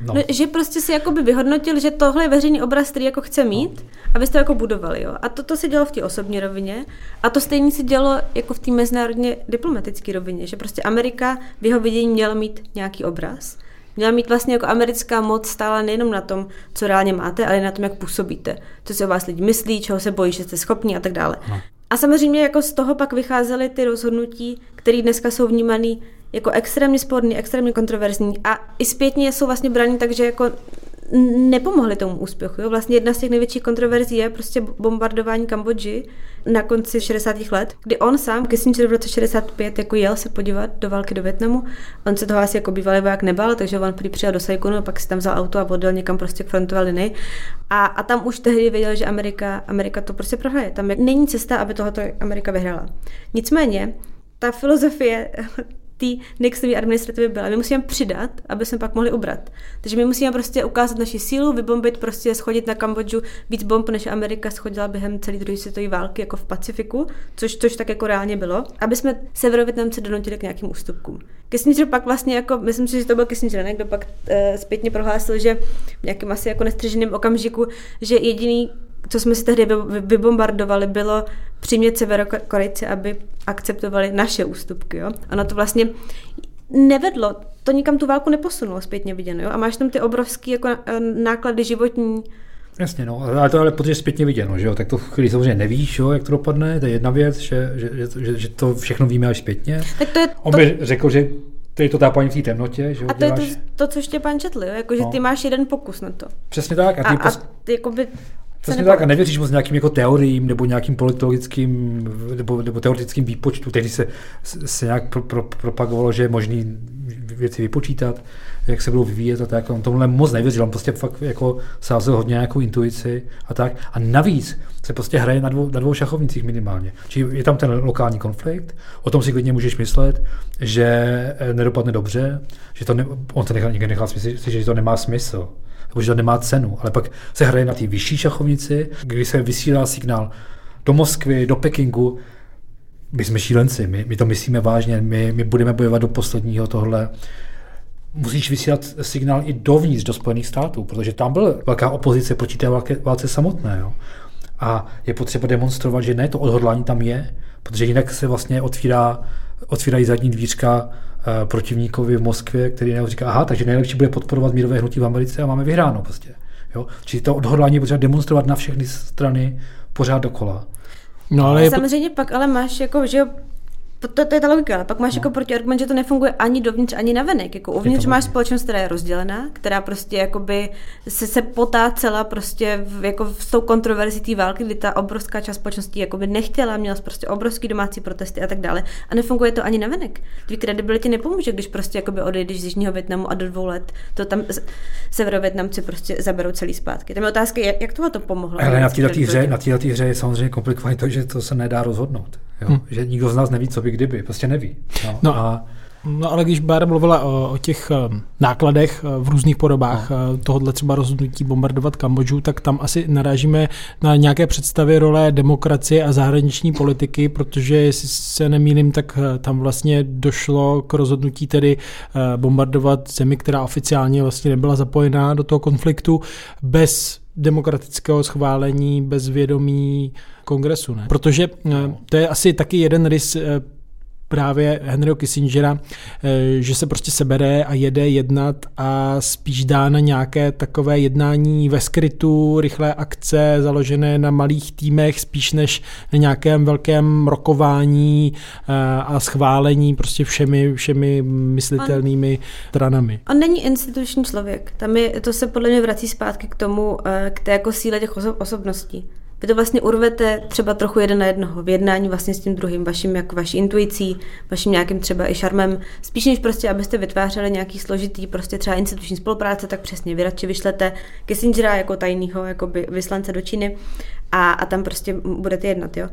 No. no. Že prostě si jakoby vyhodnotil, že tohle je veřejný obraz, který jako chce mít, no. abyste to jako budovali. Jo? A to, to se dělo v té osobní rovině. A to stejně se dělo jako v té mezinárodně diplomatické rovině, že prostě Amerika v jeho vidění měla mít nějaký obraz. Měla mít vlastně jako americká moc stála nejenom na tom, co reálně máte, ale i na tom, jak působíte. Co si o vás lidi myslí, čeho se bojí, že jste schopní a tak dále. No. A samozřejmě jako z toho pak vycházely ty rozhodnutí, které dneska jsou vnímané jako extrémně sporný, extrémně kontroverzní a i zpětně jsou vlastně braní tak, že jako nepomohly tomu úspěchu. Jo? Vlastně jedna z těch největších kontroverzí je prostě bombardování Kambodži na konci 60. let, kdy on sám, Kissinger v roce 65, jako jel se podívat do války do Větnamu. On se toho asi jako bývalý voják nebal, takže on prý přijel do Saigonu, pak si tam vzal auto a odjel někam prostě k frontové linii. A, a tam už tehdy věděl, že Amerika, Amerika to prostě prohraje. Tam není cesta, aby tohoto Amerika vyhrála. Nicméně, ta filozofie té Nixonové administrativy byla. My musíme přidat, aby jsme pak mohli ubrat. Takže my musíme prostě ukázat naši sílu, vybombit, prostě schodit na Kambodžu víc bomb, než Amerika schodila během celé druhé světové války jako v Pacifiku, což, což tak jako reálně bylo, aby jsme severovětnamce donutili k nějakým ústupkům. Kissinger pak vlastně jako, myslím si, že to byl Kissinger, ne, kdo pak e, zpětně prohlásil, že v nějakém asi jako nestřeženém okamžiku, že jediný co jsme si tehdy vybombardovali, bylo přimět Severokorejci, aby akceptovali naše ústupky. Jo? Ono to vlastně nevedlo, to nikam tu válku neposunulo zpětně viděno. Jo? A máš tam ty obrovské jako eh, náklady životní, Jasně, no, ale to ale protože zpětně viděno, že jo, tak to v chvíli samozřejmě nevíš, jo, jak to dopadne, to je jedna věc, že, že, že, že to všechno víme až zpětně. Tak to je On to... by řekl, že to je to tápání v té temnotě, že A to děláš... je to, to co Štěpán četl, jo? Jako, že no. ty máš jeden pokus na to. Přesně tak. A, ty a, pos... a ty, jakoby, Přesně tak, a nevěříš moc nějakým jako teoriím nebo nějakým politologickým nebo, nebo teoretickým výpočtu, který se, se nějak pro, pro, propagovalo, že je možný věci vypočítat, jak se budou vyvíjet a tak. On tomuhle moc nevěřil, on prostě fakt jako sázel hodně nějakou intuici a tak. A navíc se prostě hraje na dvou, na dvou šachovnicích minimálně. Čili je tam ten lokální konflikt, o tom si klidně můžeš myslet, že nedopadne dobře, že to ne, on to nechal, někde nechal smysl, že to nemá smysl nebo že to nemá cenu. Ale pak se hraje na té vyšší šachovnici, kdy se vysílá signál do Moskvy, do Pekingu. My jsme šílenci, my, my to myslíme vážně, my, my budeme bojovat do posledního tohle. Musíš vysílat signál i dovnitř do Spojených států, protože tam byla velká opozice proti té válce, samotné. Jo. A je potřeba demonstrovat, že ne, to odhodlání tam je, protože jinak se vlastně otvírá, otvírají zadní dvířka protivníkovi v Moskvě, který říká, aha, takže nejlepší bude podporovat mírové hnutí v Americe a máme vyhráno prostě. Jo? Čili to odhodlání je potřeba demonstrovat na všechny strany pořád dokola. No, ale je... Samozřejmě pak ale máš jako, že to, to, to je ta logika, ale pak máš no. jako protiargument, že to nefunguje ani dovnitř, ani navenek. Jako uvnitř máš společnost, která je rozdělená, která prostě jakoby se, se potácela prostě v, jako s tou kontroverzí té války, kdy ta obrovská část společnosti jakoby nechtěla, měla prostě obrovský domácí protesty a tak dále. A nefunguje to ani navenek. Tvý kredibilitě nepomůže, když prostě jakoby odejdeš z Jižního Větnamu a do dvou let to tam severovětnamci prostě zaberou celý zpátky. Tam je otázka, jak, jak tohle to pomohlo. Ale na této hře, na hře je samozřejmě komplikované to, že to se nedá rozhodnout. Jo? Hmm. Že nikdo z nás neví, co by kdyby, prostě neví. No, no. A No ale když Bára mluvila o, o těch eh, nákladech eh, v různých podobách no. tohohle třeba rozhodnutí bombardovat Kambodžu, tak tam asi narážíme na nějaké představy role demokracie a zahraniční politiky, protože jestli se nemýlím, tak tam vlastně došlo k rozhodnutí tedy bombardovat zemi, která oficiálně vlastně nebyla zapojená do toho konfliktu bez demokratického schválení, bez vědomí kongresu. Ne? Protože to je asi taky jeden rys právě Henryho Kissingera, eh, že se prostě sebere a jede jednat a spíš dá na nějaké takové jednání ve skrytu, rychlé akce založené na malých týmech, spíš než na nějakém velkém rokování eh, a schválení prostě všemi, všemi myslitelnými stranami. On není instituční člověk. Tam je, to se podle mě vrací zpátky k tomu, eh, k té jako síle těch osobností. Vy to vlastně urvete třeba trochu jeden na jednoho v jednání vlastně s tím druhým, vaším jako vaší intuicí, vaším nějakým třeba i šarmem, spíš než prostě, abyste vytvářeli nějaký složitý prostě třeba instituční spolupráce, tak přesně vy radši vyšlete Kissingera jako tajného jako vyslance do Číny a, a tam prostě budete jednat, jo.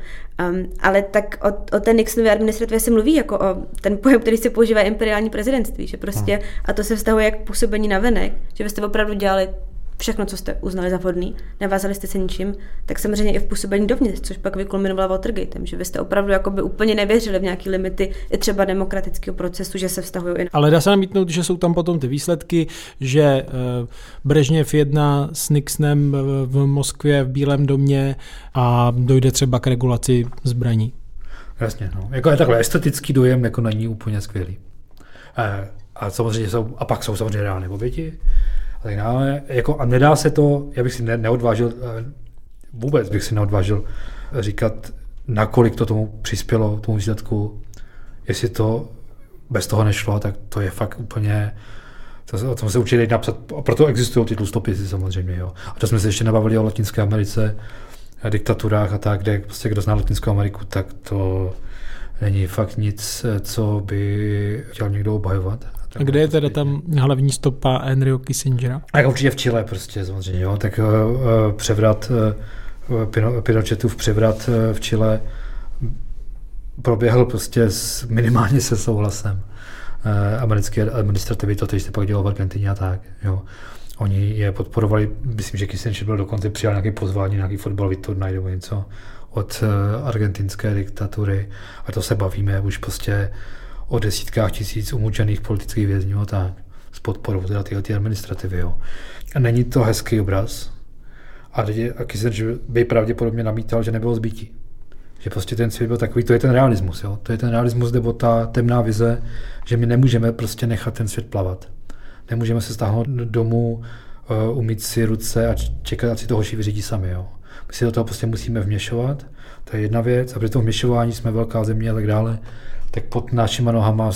Um, ale tak o, o té Nixonově administrativě se mluví jako o ten pojem, který se používá imperiální prezidentství, že prostě, a to se vztahuje jak působení na venek, že vy jste opravdu dělali všechno, co jste uznali za vhodný, nevázali jste se ničím, tak samozřejmě i v působení dovnitř, což pak vykulminovalo Watergatem, že vy jste opravdu jakoby úplně nevěřili v nějaké limity i třeba demokratického procesu, že se vztahují i Ale dá se namítnout, že jsou tam potom ty výsledky, že uh, Brežněv jedná s Nixonem v Moskvě v Bílém domě a dojde třeba k regulaci zbraní. Jasně, no. Jako je takhle estetický dojem jako není úplně skvělý. E, a samozřejmě jsou, a pak jsou samozřejmě reálné oběti tak. Jako, a nedá se to, já bych si ne, neodvážil, eh, vůbec bych si neodvážil říkat, nakolik to tomu přispělo, tomu výsledku. Jestli to bez toho nešlo, tak to je fakt úplně, to, o tom se určitě napsat, a proto existují ty tlustopisy samozřejmě. Jo. A to jsme se ještě nebavili o Latinské Americe, diktaturách a tak, kde prostě kdo zná Latinskou Ameriku, tak to není fakt nic, co by chtěl někdo obhajovat. A kde je teda tam hlavní stopa Henryho Kissingera? Tak určitě v Chile prostě samozřejmě, jo. Tak uh, převrat, uh, Pinochetův převrat uh, v Chile proběhl prostě s, minimálně se souhlasem uh, americké administrativy, to teď se pak dělalo v Argentině a tak, jo. Oni je podporovali, myslím, že Kissinger byl dokonce přijal nějaké pozvání, nějaký fotbalový turnaj nebo něco od argentinské diktatury a to se bavíme už prostě o desítkách tisíc umučených politických vězňů a tak, s podporou teda tyhle ty administrativy. Jo. A není to hezký obraz. A, a Kissinger by pravděpodobně namítal, že nebylo zbytí. Že prostě ten svět byl takový, to je ten realismus, jo. To je ten realismus nebo ta temná vize, že my nemůžeme prostě nechat ten svět plavat. Nemůžeme se stáhnout domů, uh, umít si ruce a čekat, ať si to hoši vyřídí sami, jo. My si do toho prostě musíme vměšovat, to je jedna věc, a při tom vměšování jsme velká země a tak dále, tak pod našima nohama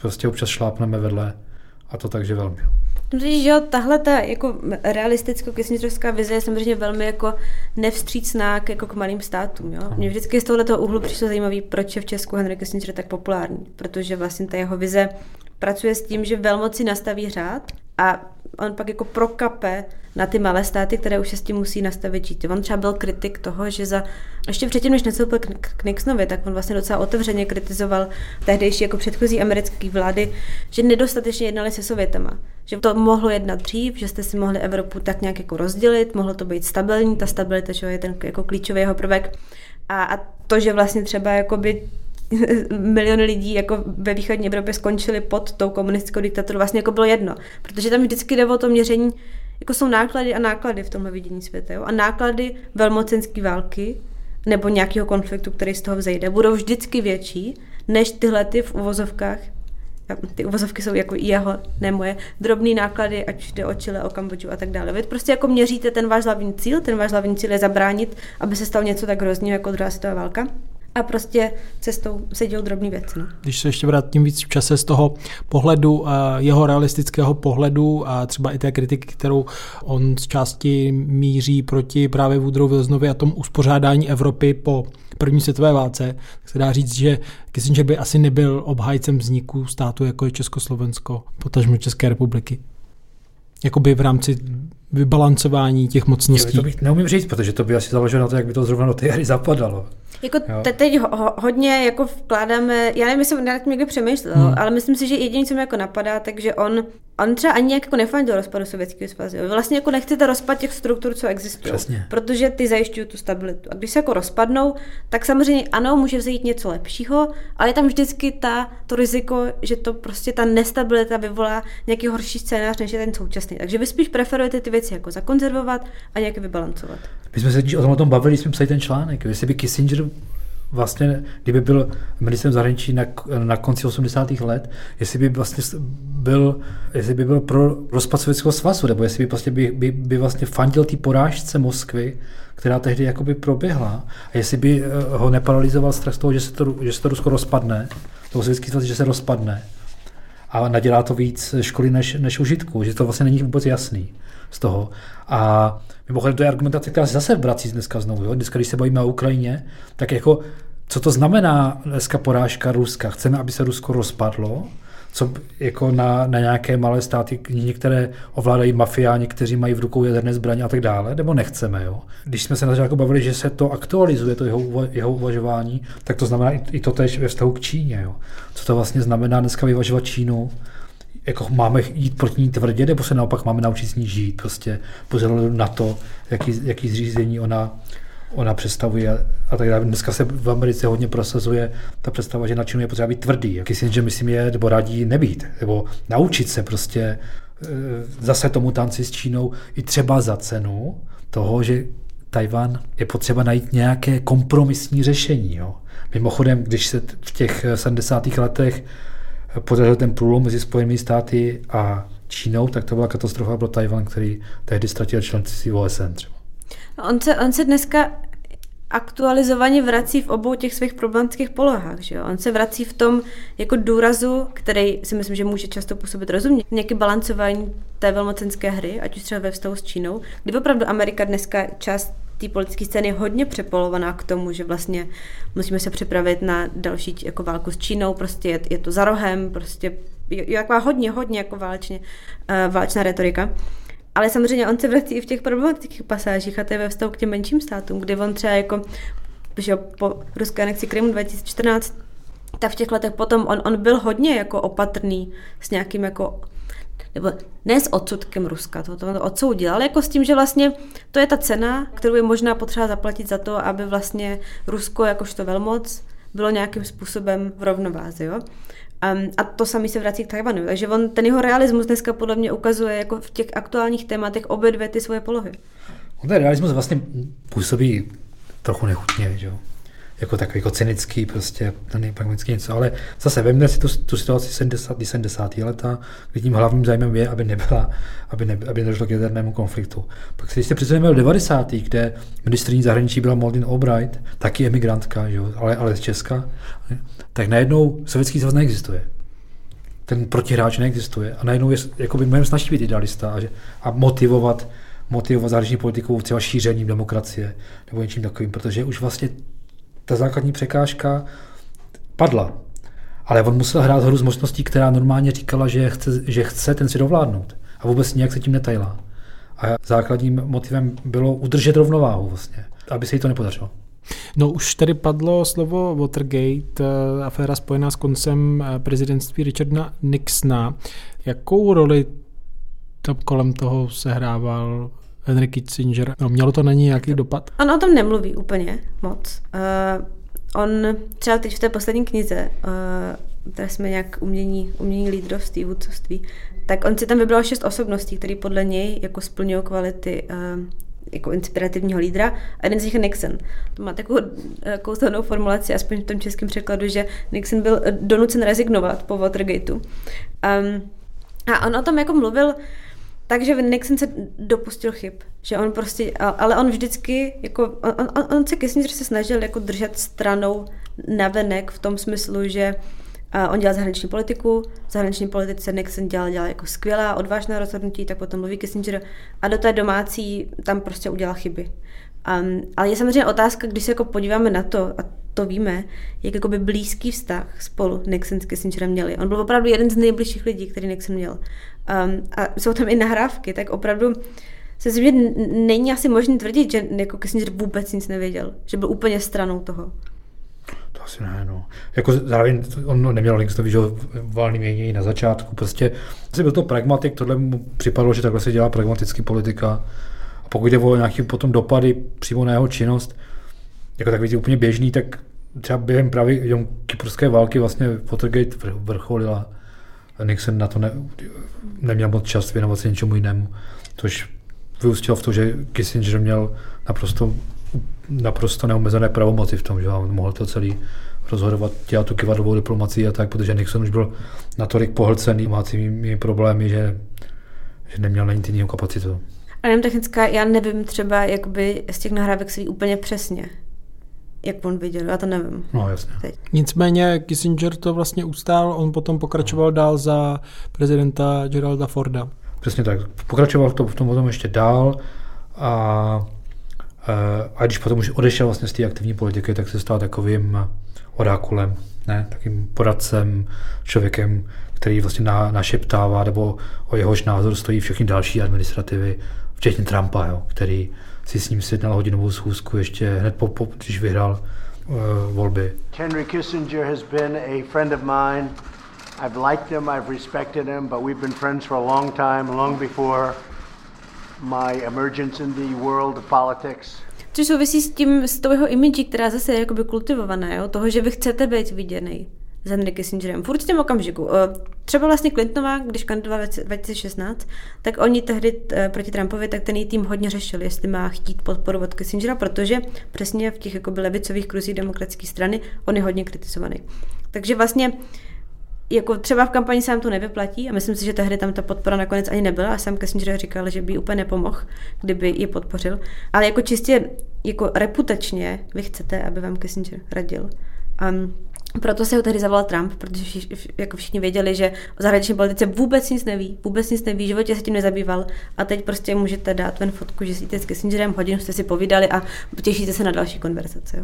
prostě občas šlápneme vedle a to takže velmi. Když jo, tahle ta jako realistická kissingerovská vize je samozřejmě velmi jako nevstřícná k, jako k malým státům. Jo? Mně vždycky z tohoto úhlu přišlo zajímavý, proč je v Česku Henry Kissinger tak populární. Protože vlastně ta jeho vize pracuje s tím, že velmoci nastaví řád a on pak jako prokape na ty malé státy, které už se s tím musí nastavit žít. On třeba byl kritik toho, že za, ještě předtím, než nastoupil k, Nixonovi, tak on vlastně docela otevřeně kritizoval tehdejší jako předchozí americké vlády, že nedostatečně jednali se Sovětama. Že to mohlo jednat dřív, že jste si mohli Evropu tak nějak jako rozdělit, mohlo to být stabilní, ta stabilita že je ten jako klíčový jeho prvek. A, a to, že vlastně třeba jakoby *laughs* miliony lidí jako ve východní Evropě skončili pod tou komunistickou diktaturou, vlastně jako bylo jedno. Protože tam vždycky jde o to měření, jako jsou náklady a náklady v tomhle vidění světa. Jo? A náklady velmocenské války nebo nějakého konfliktu, který z toho vzejde, budou vždycky větší, než tyhle ty v uvozovkách ty uvozovky jsou jako jeho, ne moje, drobný náklady, ať jde o Chile, o Kambodžu a tak dále. Vy prostě jako měříte ten váš hlavní cíl, ten váš hlavní cíl je zabránit, aby se stalo něco tak hrozného jako druhá světová válka a prostě cestou se děl drobný věci. No. Když se ještě vrátím víc v čase z toho pohledu, jeho realistického pohledu a třeba i té kritiky, kterou on z části míří proti právě Woodrow Wilsonovi a tom uspořádání Evropy po první světové válce, tak se dá říct, že Kissinger by asi nebyl obhájcem vzniku státu, jako je Československo, potažmo České republiky. Jakoby v rámci vybalancování těch mocností. to bych neumím říct, protože to by asi založilo na to, jak by to zrovna do té hry zapadalo. Jako te, teď ho, hodně jako vkládáme, já nevím, jestli nad tím někdo přemýšlel, hmm. ale myslím si, že jediný, co mi jako napadá, takže on, on třeba ani jako nefandil rozpadu Sovětského svazu. Vlastně jako nechcete rozpad těch struktur, co existují. Protože ty zajišťují tu stabilitu. A když se jako rozpadnou, tak samozřejmě ano, může vzít něco lepšího, ale je tam vždycky ta, to riziko, že to prostě ta nestabilita vyvolá nějaký horší scénář, než je ten současný. Takže vy spíš preferujete ty věci jako zakonzervovat a nějak vybalancovat. My jsme se o tom, o tom bavili, jsme psali ten článek. Jestli by Kissinger vlastně, kdyby byl ministrem zahraničí na, na konci 80. let, jestli by vlastně byl, jestli by byl pro rozpad Sovětského svazu, nebo jestli by, vlastně by, by, by vlastně fandil té porážce Moskvy, která tehdy jakoby proběhla, a jestli by eh, ho neparalizoval strach z toho, že se to, že se to Rusko rozpadne, toho Sovětský svaz, že se rozpadne, a nadělá to víc školy než, než užitku, že to vlastně není vůbec jasný z toho. A mimochodem to je argumentace, která se zase vrací dneska znovu. Jo? Dneska, když se bavíme o Ukrajině, tak jako co to znamená dneska porážka Ruska? Chceme, aby se Rusko rozpadlo? Co jako na, na nějaké malé státy, některé ovládají mafiáni, kteří mají v rukou jaderné zbraně a tak dále, nebo nechceme, jo? Když jsme se na začátku bavili, že se to aktualizuje, to jeho, jeho uvažování, tak to znamená i, i to tež ve vztahu k Číně, jo? Co to vlastně znamená dneska vyvažovat Čínu jako máme jít proti ní tvrdě, nebo se naopak máme naučit s ní žít, prostě pozor na to, jaký, jaký zřízení ona, ona představuje a tak dále. Dneska se v Americe hodně prosazuje ta představa, že na Čínu je potřeba být tvrdý. Jaký si, že myslím je, nebo radí nebýt, nebo naučit se prostě e, zase tomu tanci s Čínou i třeba za cenu toho, že Tajvan je potřeba najít nějaké kompromisní řešení. Jo. Mimochodem, když se v těch 70. letech podařil ten průlom mezi Spojenými státy a Čínou, tak to byla katastrofa pro Tajvan, který tehdy ztratil členství OSN třeba. On se, on se dneska aktualizovaně vrací v obou těch svých problematických polohách. Že jo? On se vrací v tom jako důrazu, který si myslím, že může často působit rozumně. Nějaké balancování té velmocenské hry, ať už třeba ve vztahu s Čínou, kdy opravdu Amerika dneska část té politické scény je hodně přepolovaná k tomu, že vlastně musíme se připravit na další jako válku s Čínou, prostě je, je to za rohem, prostě je, je hodně, hodně jako válečně, uh, válečná retorika. Ale samozřejmě on se vrací i v těch problematických pasážích a to je ve vztahu k těm menším státům, kdy on třeba jako že po ruské anexi Krymu 2014 tak v těch letech potom on, on byl hodně jako opatrný s nějakým jako nebo ne s odsudkem Ruska, to, to, odsoudil, ale jako s tím, že vlastně to je ta cena, kterou je možná potřeba zaplatit za to, aby vlastně Rusko jakožto velmoc bylo nějakým způsobem v rovnováze. Jo? Um, a to samý se vrací k Tajvanu. Takže on, ten jeho realismus dneska podle mě ukazuje jako v těch aktuálních tématech obě dvě ty svoje polohy. On ten realismus vlastně působí trochu nechutně, že jo? Jako takový jako cynický, prostě ten pragmatický něco, ale zase vemte si tu, tu situaci 70. 70. leta, kdy tím hlavním zájmem je, aby nebyla, aby, ne, aby nedošlo k jadernému konfliktu. Pak když se představíme do 90. kde ministrní zahraničí byla Maldin Albright, taky emigrantka, že jo, ale, ale z Česka, tak najednou sovětský svaz neexistuje. Ten protihráč neexistuje a najednou je jakoby mnohem snaží být idealista a, a motivovat motivovat zahraniční politikou třeba šířením demokracie nebo něčím takovým, protože už vlastně ta základní překážka padla. Ale on musel hrát hru z možností, která normálně říkala, že chce, že chce ten svět ovládnout. A vůbec nějak se tím netajila. A základním motivem bylo udržet rovnováhu vlastně, aby se jí to nepodařilo. No už tady padlo slovo Watergate, eh, aféra spojená s koncem eh, prezidentství Richarda Nixona. Jakou roli to kolem toho sehrával Henry Kissinger. No, mělo to na ní nějaký dopad? On o tom nemluví úplně moc. Uh, on třeba teď v té poslední knize, uh, které jsme nějak umění, umění lídrovství, vůdcovství, tak on si tam vybral šest osobností, které podle něj jako splňují kvality uh, jako inspirativního lídra a jeden z nich je Nixon. To má takovou kouzelnou formulaci, aspoň v tom českém překladu, že Nixon byl donucen rezignovat po Watergateu. Um, a on o tom jako mluvil, takže Nixon se dopustil chyb, že on prostě, ale on vždycky, jako, on, on, on se Kissinger se snažil jako držet stranou navenek v tom smyslu, že on dělal zahraniční politiku, v zahraniční politice Nixon dělal, dělal jako skvělá, odvážná rozhodnutí, tak potom mluví Kissinger a do té domácí tam prostě udělal chyby. Um, ale je samozřejmě otázka, když se jako podíváme na to, a to víme, jak jakoby blízký vztah spolu Nixon s Kissingerem měli. On byl opravdu jeden z nejbližších lidí, který Nixon měl. Um, a jsou tam i nahrávky, tak opravdu se že není asi možné tvrdit, že jako Kissinger vůbec nic nevěděl, že byl úplně stranou toho. Asi ne, no. Jako zároveň on neměl Linkstovi, že valný mění na začátku. Prostě asi byl to pragmatik, tohle mu připadlo, že takhle se dělá pragmatický politika. A pokud jde o nějaké potom dopady přímo na jeho činnost, jako takový úplně běžný, tak třeba během právě jenom kyperské války vlastně Watergate vrcholila. Nixon na to ne, neměl moc čas věnovat se něčemu jinému, což vyústilo v to, že Kissinger měl naprosto, naprosto neomezené pravomoci v tom, že on mohl to celý rozhodovat, dělat tu kivadlovou diplomaci a tak, protože Nixon už byl natolik pohlcený domácími problémy, že, že neměl na nic jiného kapacitu. A jenom technická, já nevím třeba jakoby z těch nahrávek svý úplně přesně, jak on viděl, já to nevím. No jasně. Teď. Nicméně Kissinger to vlastně ustál, on potom pokračoval dál za prezidenta Geralda Forda. Přesně tak. Pokračoval v tom, v tom potom ještě dál a, eh, a když potom už odešel vlastně z té aktivní politiky, tak se stal takovým orákulem, ne? takým poradcem, člověkem, který vlastně na, našeptává, nebo o jehož názor stojí všechny další administrativy, včetně Trumpa, jo, který si s ním sjednal hodinovou schůzku ještě hned po, po když vyhrál uh, volby. Henry Kissinger has been a friend of mine I've liked him, I've respected him, but we've been friends for a long time, long before my emergence in the world of politics. Což souvisí s tím, s tou jeho imidží, která zase je jakoby kultivovaná, jo? toho, že vy chcete být viděný s Henry Kissingerem. V určitém okamžiku. Eh, třeba vlastně Clintonová, když kandidovala v 2016, tak oni tehdy eh, proti Trumpovi, tak ten její tým hodně řešil, jestli má chtít podporu od Kissingera, protože přesně v těch jakoby levicových kruzích demokratické strany on je hodně kritizovaný. Takže vlastně jako třeba v kampani se nám to nevyplatí a myslím si, že tehdy tam ta podpora nakonec ani nebyla a sam Kissinger říkal, že by úplně nepomohl, kdyby ji podpořil. Ale jako čistě jako reputačně vy chcete, aby vám Kissinger radil. Um, proto se ho tehdy zavolal Trump, protože vši, jako všichni věděli, že o zahraniční politice vůbec nic neví, vůbec nic neví, v životě se tím nezabýval a teď prostě můžete dát ven fotku, že jste s Kissingerem, hodinu jste si povídali a těšíte se na další konverzace.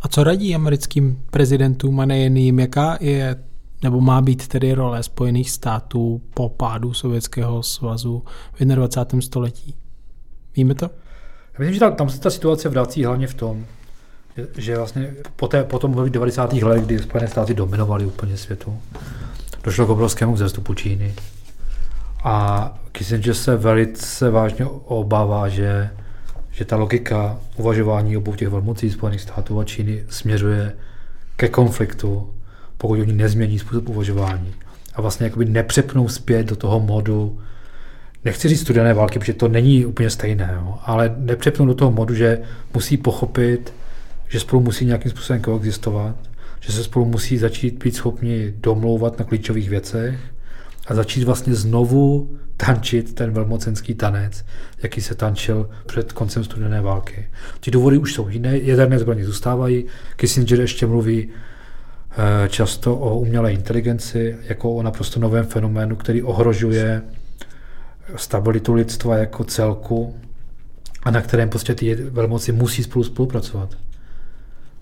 A co radí americkým prezidentům a nejen jim, jaká je nebo má být tedy role Spojených států po pádu Sovětského svazu v 21. století? Víme to? Já myslím, že tam, tam se ta situace vrací hlavně v tom, že, vlastně po, té, po tom 90. letech, kdy Spojené státy dominovaly úplně světu, došlo k obrovskému vzestupu Číny. A Kissinger se velice vážně obává, že, že ta logika uvažování obou těch velmocí Spojených států a Číny směřuje ke konfliktu pokud oni nezmění způsob uvažování a vlastně jakoby nepřepnou zpět do toho modu, nechci říct studené války, protože to není úplně stejné, jo, ale nepřepnou do toho modu, že musí pochopit, že spolu musí nějakým způsobem koexistovat, že se spolu musí začít být schopni domlouvat na klíčových věcech a začít vlastně znovu tančit ten velmocenský tanec, jaký se tančil před koncem studené války. Ty důvody už jsou jiné, jaderné zbraně zůstávají, Kissinger ještě mluví Eh, často o umělé inteligenci jako o naprosto novém fenoménu, který ohrožuje stabilitu lidstva jako celku a na kterém prostě ty velmoci musí spolu spolupracovat.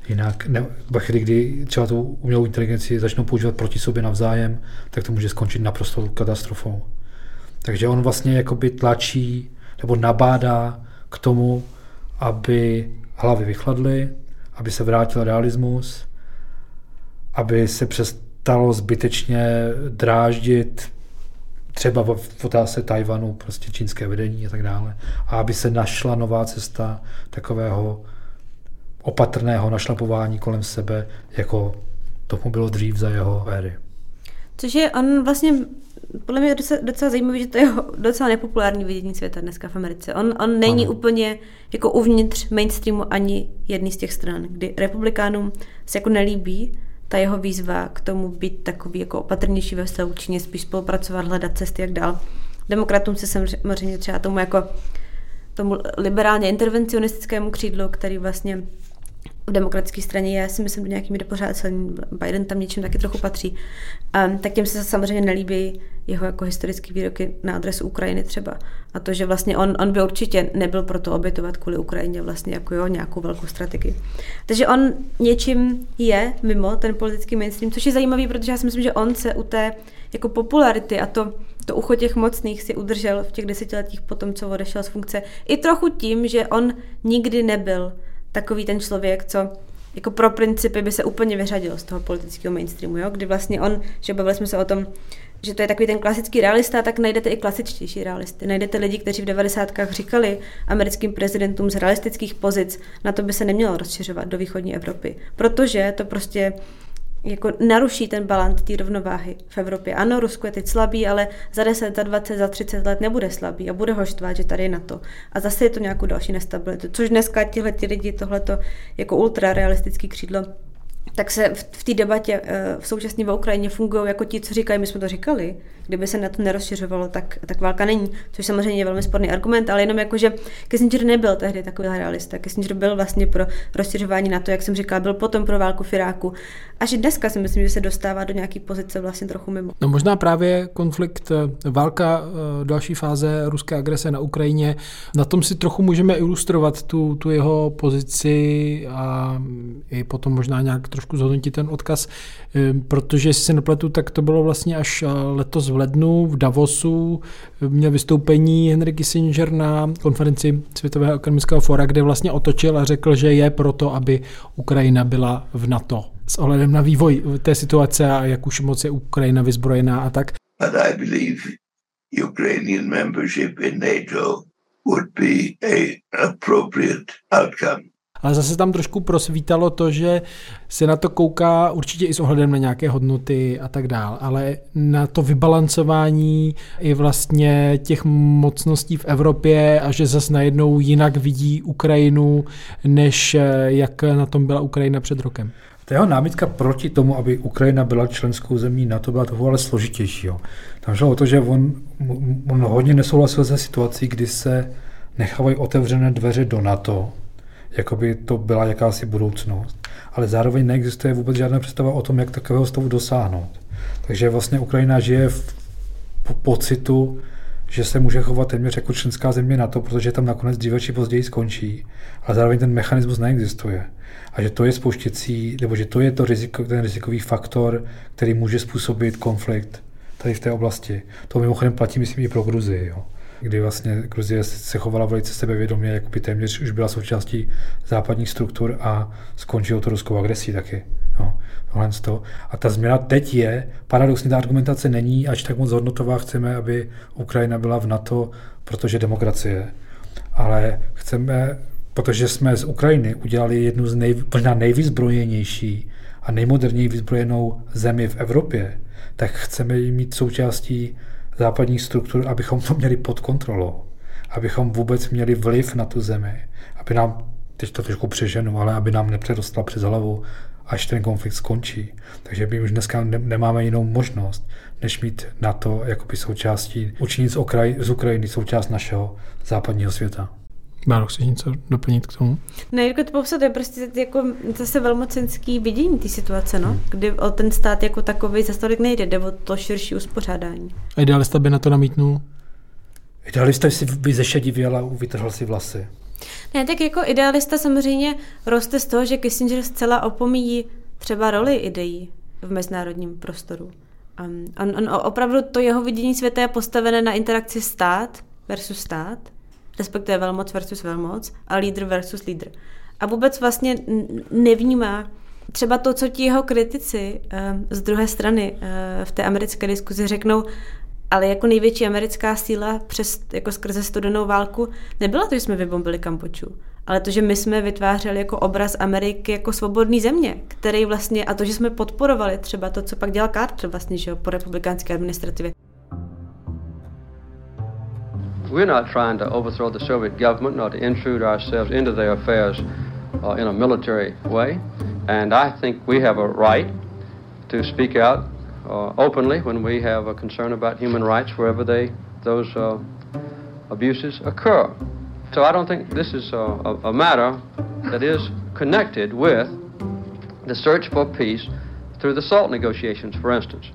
Jinak ne, ve chvíli, kdy třeba tu umělou inteligenci začnou používat proti sobě navzájem, tak to může skončit naprosto katastrofou. Takže on vlastně jakoby tlačí nebo nabádá k tomu, aby hlavy vychladly, aby se vrátil realismus, aby se přestalo zbytečně dráždit třeba v otázce Tajvanu, prostě čínské vedení a tak dále. A aby se našla nová cesta takového opatrného našlapování kolem sebe, jako tomu bylo dřív za jeho éry. Což je, on vlastně, podle mě je docela, docela zajímavý, že to je docela nepopulární vidění světa dneska v Americe. On, on není ano. úplně jako uvnitř mainstreamu ani jedný z těch stran, kdy republikánům se jako nelíbí, ta jeho výzva k tomu být takový jako opatrnější ve vztahu Číně, spíš spolupracovat, hledat cesty, jak dál. Demokratům se samozřejmě třeba tomu jako tomu liberálně intervencionistickému křídlu, který vlastně v demokratické straně je, si myslím, do nějaký míry pořád. Biden tam něčím taky trochu patří. Um, tak těm se samozřejmě nelíbí jeho jako historické výroky na adresu Ukrajiny třeba. A to, že vlastně on, on by určitě nebyl pro to obětovat kvůli Ukrajině vlastně jako jo, nějakou velkou strategii. Takže on něčím je mimo ten politický mainstream, což je zajímavý, protože já si myslím, že on se u té jako popularity a to, to ucho těch mocných si udržel v těch desetiletích po tom, co odešel z funkce. I trochu tím, že on nikdy nebyl takový ten člověk, co jako pro principy by se úplně vyřadil z toho politického mainstreamu, jo? kdy vlastně on, že bavili jsme se o tom, že to je takový ten klasický realista, tak najdete i klasičtější realisty. Najdete lidi, kteří v 90. říkali americkým prezidentům z realistických pozic, na to by se nemělo rozšiřovat do východní Evropy. Protože to prostě jako naruší ten balans té rovnováhy v Evropě. Ano, Rusko je teď slabý, ale za 10, za 20, za 30 let nebude slabý a bude ho štvat, že tady je na to. A zase je to nějakou další nestabilitu. Což dneska tihle lidi tohleto jako ultrarealistický křídlo tak se v, v té debatě eh, v současné v Ukrajině fungují jako ti, co říkají, my jsme to říkali, kdyby se na to nerozšiřovalo, tak, tak válka není. Což samozřejmě je velmi sporný argument, ale jenom jako, že Kissinger nebyl tehdy takový realista. Kissinger byl vlastně pro rozšiřování na to, jak jsem říkala, byl potom pro válku v Iráku. Až dneska si myslím, že se dostává do nějaké pozice vlastně trochu mimo. No možná právě konflikt, eh, válka, eh, další fáze ruské agrese na Ukrajině, na tom si trochu můžeme ilustrovat tu, tu jeho pozici a i potom možná nějak trošku zhodnotit ten odkaz, eh, protože jestli se nepletu, tak to bylo vlastně až letos v lednu v Davosu měl vystoupení Henry Kissinger na konferenci Světového ekonomického fora, kde vlastně otočil a řekl, že je proto, aby Ukrajina byla v NATO. S ohledem na vývoj té situace a jak už moc je Ukrajina vyzbrojená a tak. But I believe Ukrainian membership in NATO would be a appropriate outcome ale zase tam trošku prosvítalo to, že se na to kouká určitě i s ohledem na nějaké hodnoty a tak dál, ale na to vybalancování i vlastně těch mocností v Evropě a že zase najednou jinak vidí Ukrajinu, než eh, jak na tom byla Ukrajina před rokem. Ta jeho námitka proti tomu, aby Ukrajina byla členskou zemí na to byla toho ale složitějšího. Tam šlo o to, že on, on hodně nesouhlasil se situací, kdy se nechávají otevřené dveře do NATO, jako by to byla jakási budoucnost. Ale zároveň neexistuje vůbec žádná představa o tom, jak takového stavu dosáhnout. Takže vlastně Ukrajina žije v pocitu, že se může chovat téměř jako členská země na to, protože tam nakonec dříve či později skončí, ale zároveň ten mechanismus neexistuje. A že to je spouštěcí, nebo že to je to riziko, ten rizikový faktor, který může způsobit konflikt tady v té oblasti. To mimochodem platí, myslím, i pro Gruzii. Jo kdy vlastně Gruzie se chovala velice sebevědomě, jako by téměř už byla součástí západních struktur a skončilo to ruskou agresí taky. No, tohle to. A ta změna teď je, paradoxně ta argumentace není až tak moc hodnotová, chceme, aby Ukrajina byla v NATO, protože demokracie. Ale chceme, protože jsme z Ukrajiny udělali jednu z nej, možná nejvyzbrojenější a nejmoderněji vyzbrojenou zemi v Evropě, tak chceme ji mít součástí západních struktur, abychom to měli pod kontrolou, abychom vůbec měli vliv na tu zemi, aby nám, teď to trošku přeženu, ale aby nám nepředostala přes hlavu, až ten konflikt skončí. Takže my už dneska nemáme jinou možnost, než mít na to jakoby součástí, učinit z, Ukraj, z Ukrajiny součást našeho západního světa. Málo, chceš něco doplnit k tomu? Ne, jako to popsat, je prostě jako zase velmocenský vidění té situace, no? Hmm. kdy o ten stát jako takový zase tolik nejde, jde o to širší uspořádání. A idealista by na to namítnul? Idealista si by zešedivěl a vytrhl si vlasy. Ne, tak jako idealista samozřejmě roste z toho, že Kissinger zcela opomíjí třeba roli ideí v mezinárodním prostoru. Um, on, on opravdu to jeho vidění světa je postavené na interakci stát versus stát respektive velmoc versus velmoc a lídr versus lídr. A vůbec vlastně nevnímá třeba to, co ti jeho kritici ehm, z druhé strany eh, v té americké diskuzi řeknou, ale jako největší americká síla přes, jako skrze studenou válku nebyla to, že jsme vybombili Kampoču, ale to, že my jsme vytvářeli jako obraz Ameriky jako svobodný země, který vlastně, a to, že jsme podporovali třeba to, co pak dělal Carter vlastně, že jo, po republikánské administrativě. We're not trying to overthrow the Soviet government nor to intrude ourselves into their affairs uh, in a military way. And I think we have a right to speak out uh, openly when we have a concern about human rights wherever they, those uh, abuses occur. So I don't think this is a, a, matter that is connected with the search for peace through the SALT negotiations, for instance.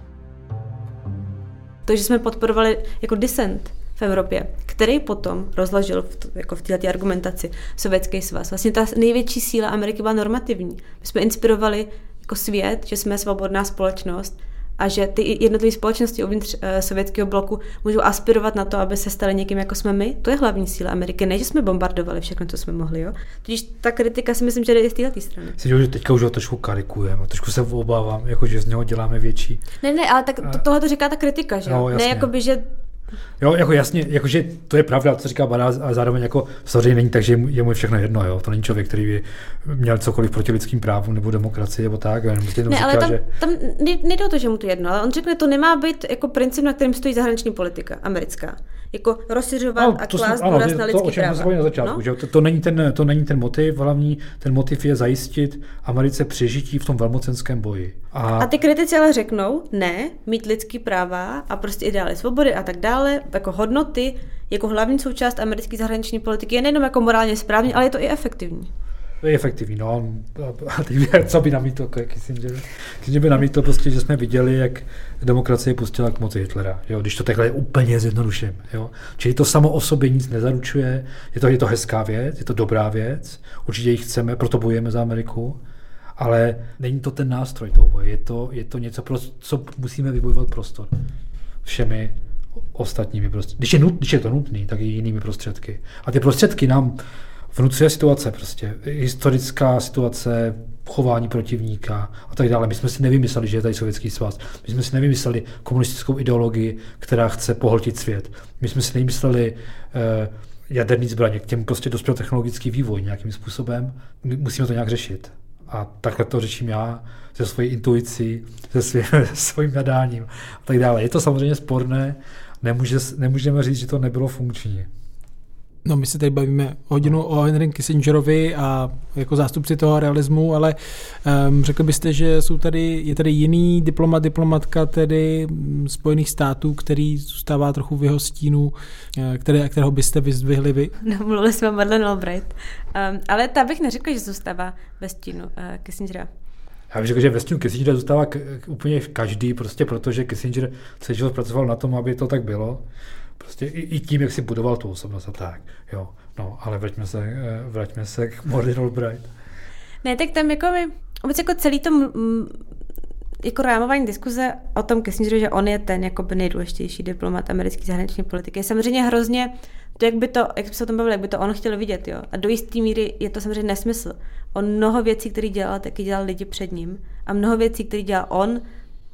To, že jsme podporovali jako dissent v Evropě, který potom rozložil v, jako v této argumentaci Sovětský svaz. Vlastně ta největší síla Ameriky byla normativní. My jsme inspirovali jako svět, že jsme svobodná společnost a že ty jednotlivé společnosti uvnitř uh, sovětského bloku můžou aspirovat na to, aby se staly někým jako jsme my. To je hlavní síla Ameriky, ne, že jsme bombardovali všechno, co jsme mohli. Jo? Tudíž ta kritika si myslím, že jde z této strany. Si, že teďka už ho trošku karikujeme, trošku se obávám, jako že z něho děláme větší. Ne, ne, ale tak to, tohle to říká ta kritika, že no, Ne, jakoby, že Jo, jako jasně, jakože to je pravda, co říká Bada, a zároveň jako samozřejmě není tak, že je mu všechno jedno, jo. To není člověk, který by měl cokoliv proti lidským právům nebo demokracii nebo tak. ne, říká, ale tam, že... tam nejde o to, že mu to jedno, ale on řekne, to nemá být jako princip, na kterém stojí zahraniční politika americká jako rozšiřovat no, a klást důraz na lidský to, práva. To, na začátku, no? že to, to, není ten, to není ten motiv, hlavní ten motiv je zajistit Americe přežití v tom velmocenském boji. A, a ty kritici ale řeknou, ne, mít lidský práva a prostě ideály svobody a tak dále, jako hodnoty, jako hlavní součást americké zahraniční politiky je nejenom jako morálně správně, ale je to i efektivní je efektivní, no. A teď, *laughs* co by namítl Kissinger? Kissinger by namítl prostě, že jsme viděli, jak demokracie pustila k moci Hitlera, jo, když to takhle úplně zjednoduším, jo. Čili to samo o sobě nic nezaručuje, je to, je to hezká věc, je to dobrá věc, určitě ji chceme, proto bojujeme za Ameriku, ale není to ten nástroj toho boje, je to, je to něco, pro co musíme vybojovat prostor všemi ostatními prostě. Když je, nut, když je to nutné, tak i jinými prostředky. A ty prostředky nám vnucuje situace prostě, historická situace, chování protivníka a tak dále. My jsme si nevymysleli, že je tady sovětský svaz. My jsme si nevymysleli komunistickou ideologii, která chce pohltit svět. My jsme si nevymysleli eh, jaderný zbraně, k těm prostě dospěl technologický vývoj nějakým způsobem. Musíme to nějak řešit. A takhle to řeším já se svojí intuicí, se svým, *laughs* svým nadáním a tak dále. Je to samozřejmě sporné, Nemůže, nemůžeme říct, že to nebylo funkční. No my se tady bavíme hodinu o Henry Kissingerovi a jako zástupci toho realismu, ale um, řekl byste, že jsou tady, je tady jiný diplomat, diplomatka tedy Spojených států, který zůstává trochu v jeho stínu, eh, které, kterého byste vyzdvihli vy? No, mluvili jsme o Madeleine Albright, um, ale ta bych neřekla, že zůstává ve stínu uh, Kissingera. Já bych řekl, že ve stínu Kissingera zůstává k, úplně každý, prostě protože Kissinger celý život pracoval na tom, aby to tak bylo. Prostě i, i tím, jak si budoval tu osobnost a tak. Jo. No, ale vraťme se, eh, vraťme se k Morlin Albright. Ne, tak tam jako my, vůbec jako celý to jako rámování diskuze o tom Kissingeru, že on je ten jako by nejdůležitější diplomat americké zahraniční politiky, je samozřejmě hrozně to, jak by to, jak by se o tom bavili, jak by to on chtěl vidět, jo. A do jisté míry je to samozřejmě nesmysl. On mnoho věcí, které dělal, taky dělal lidi před ním. A mnoho věcí, které dělal on,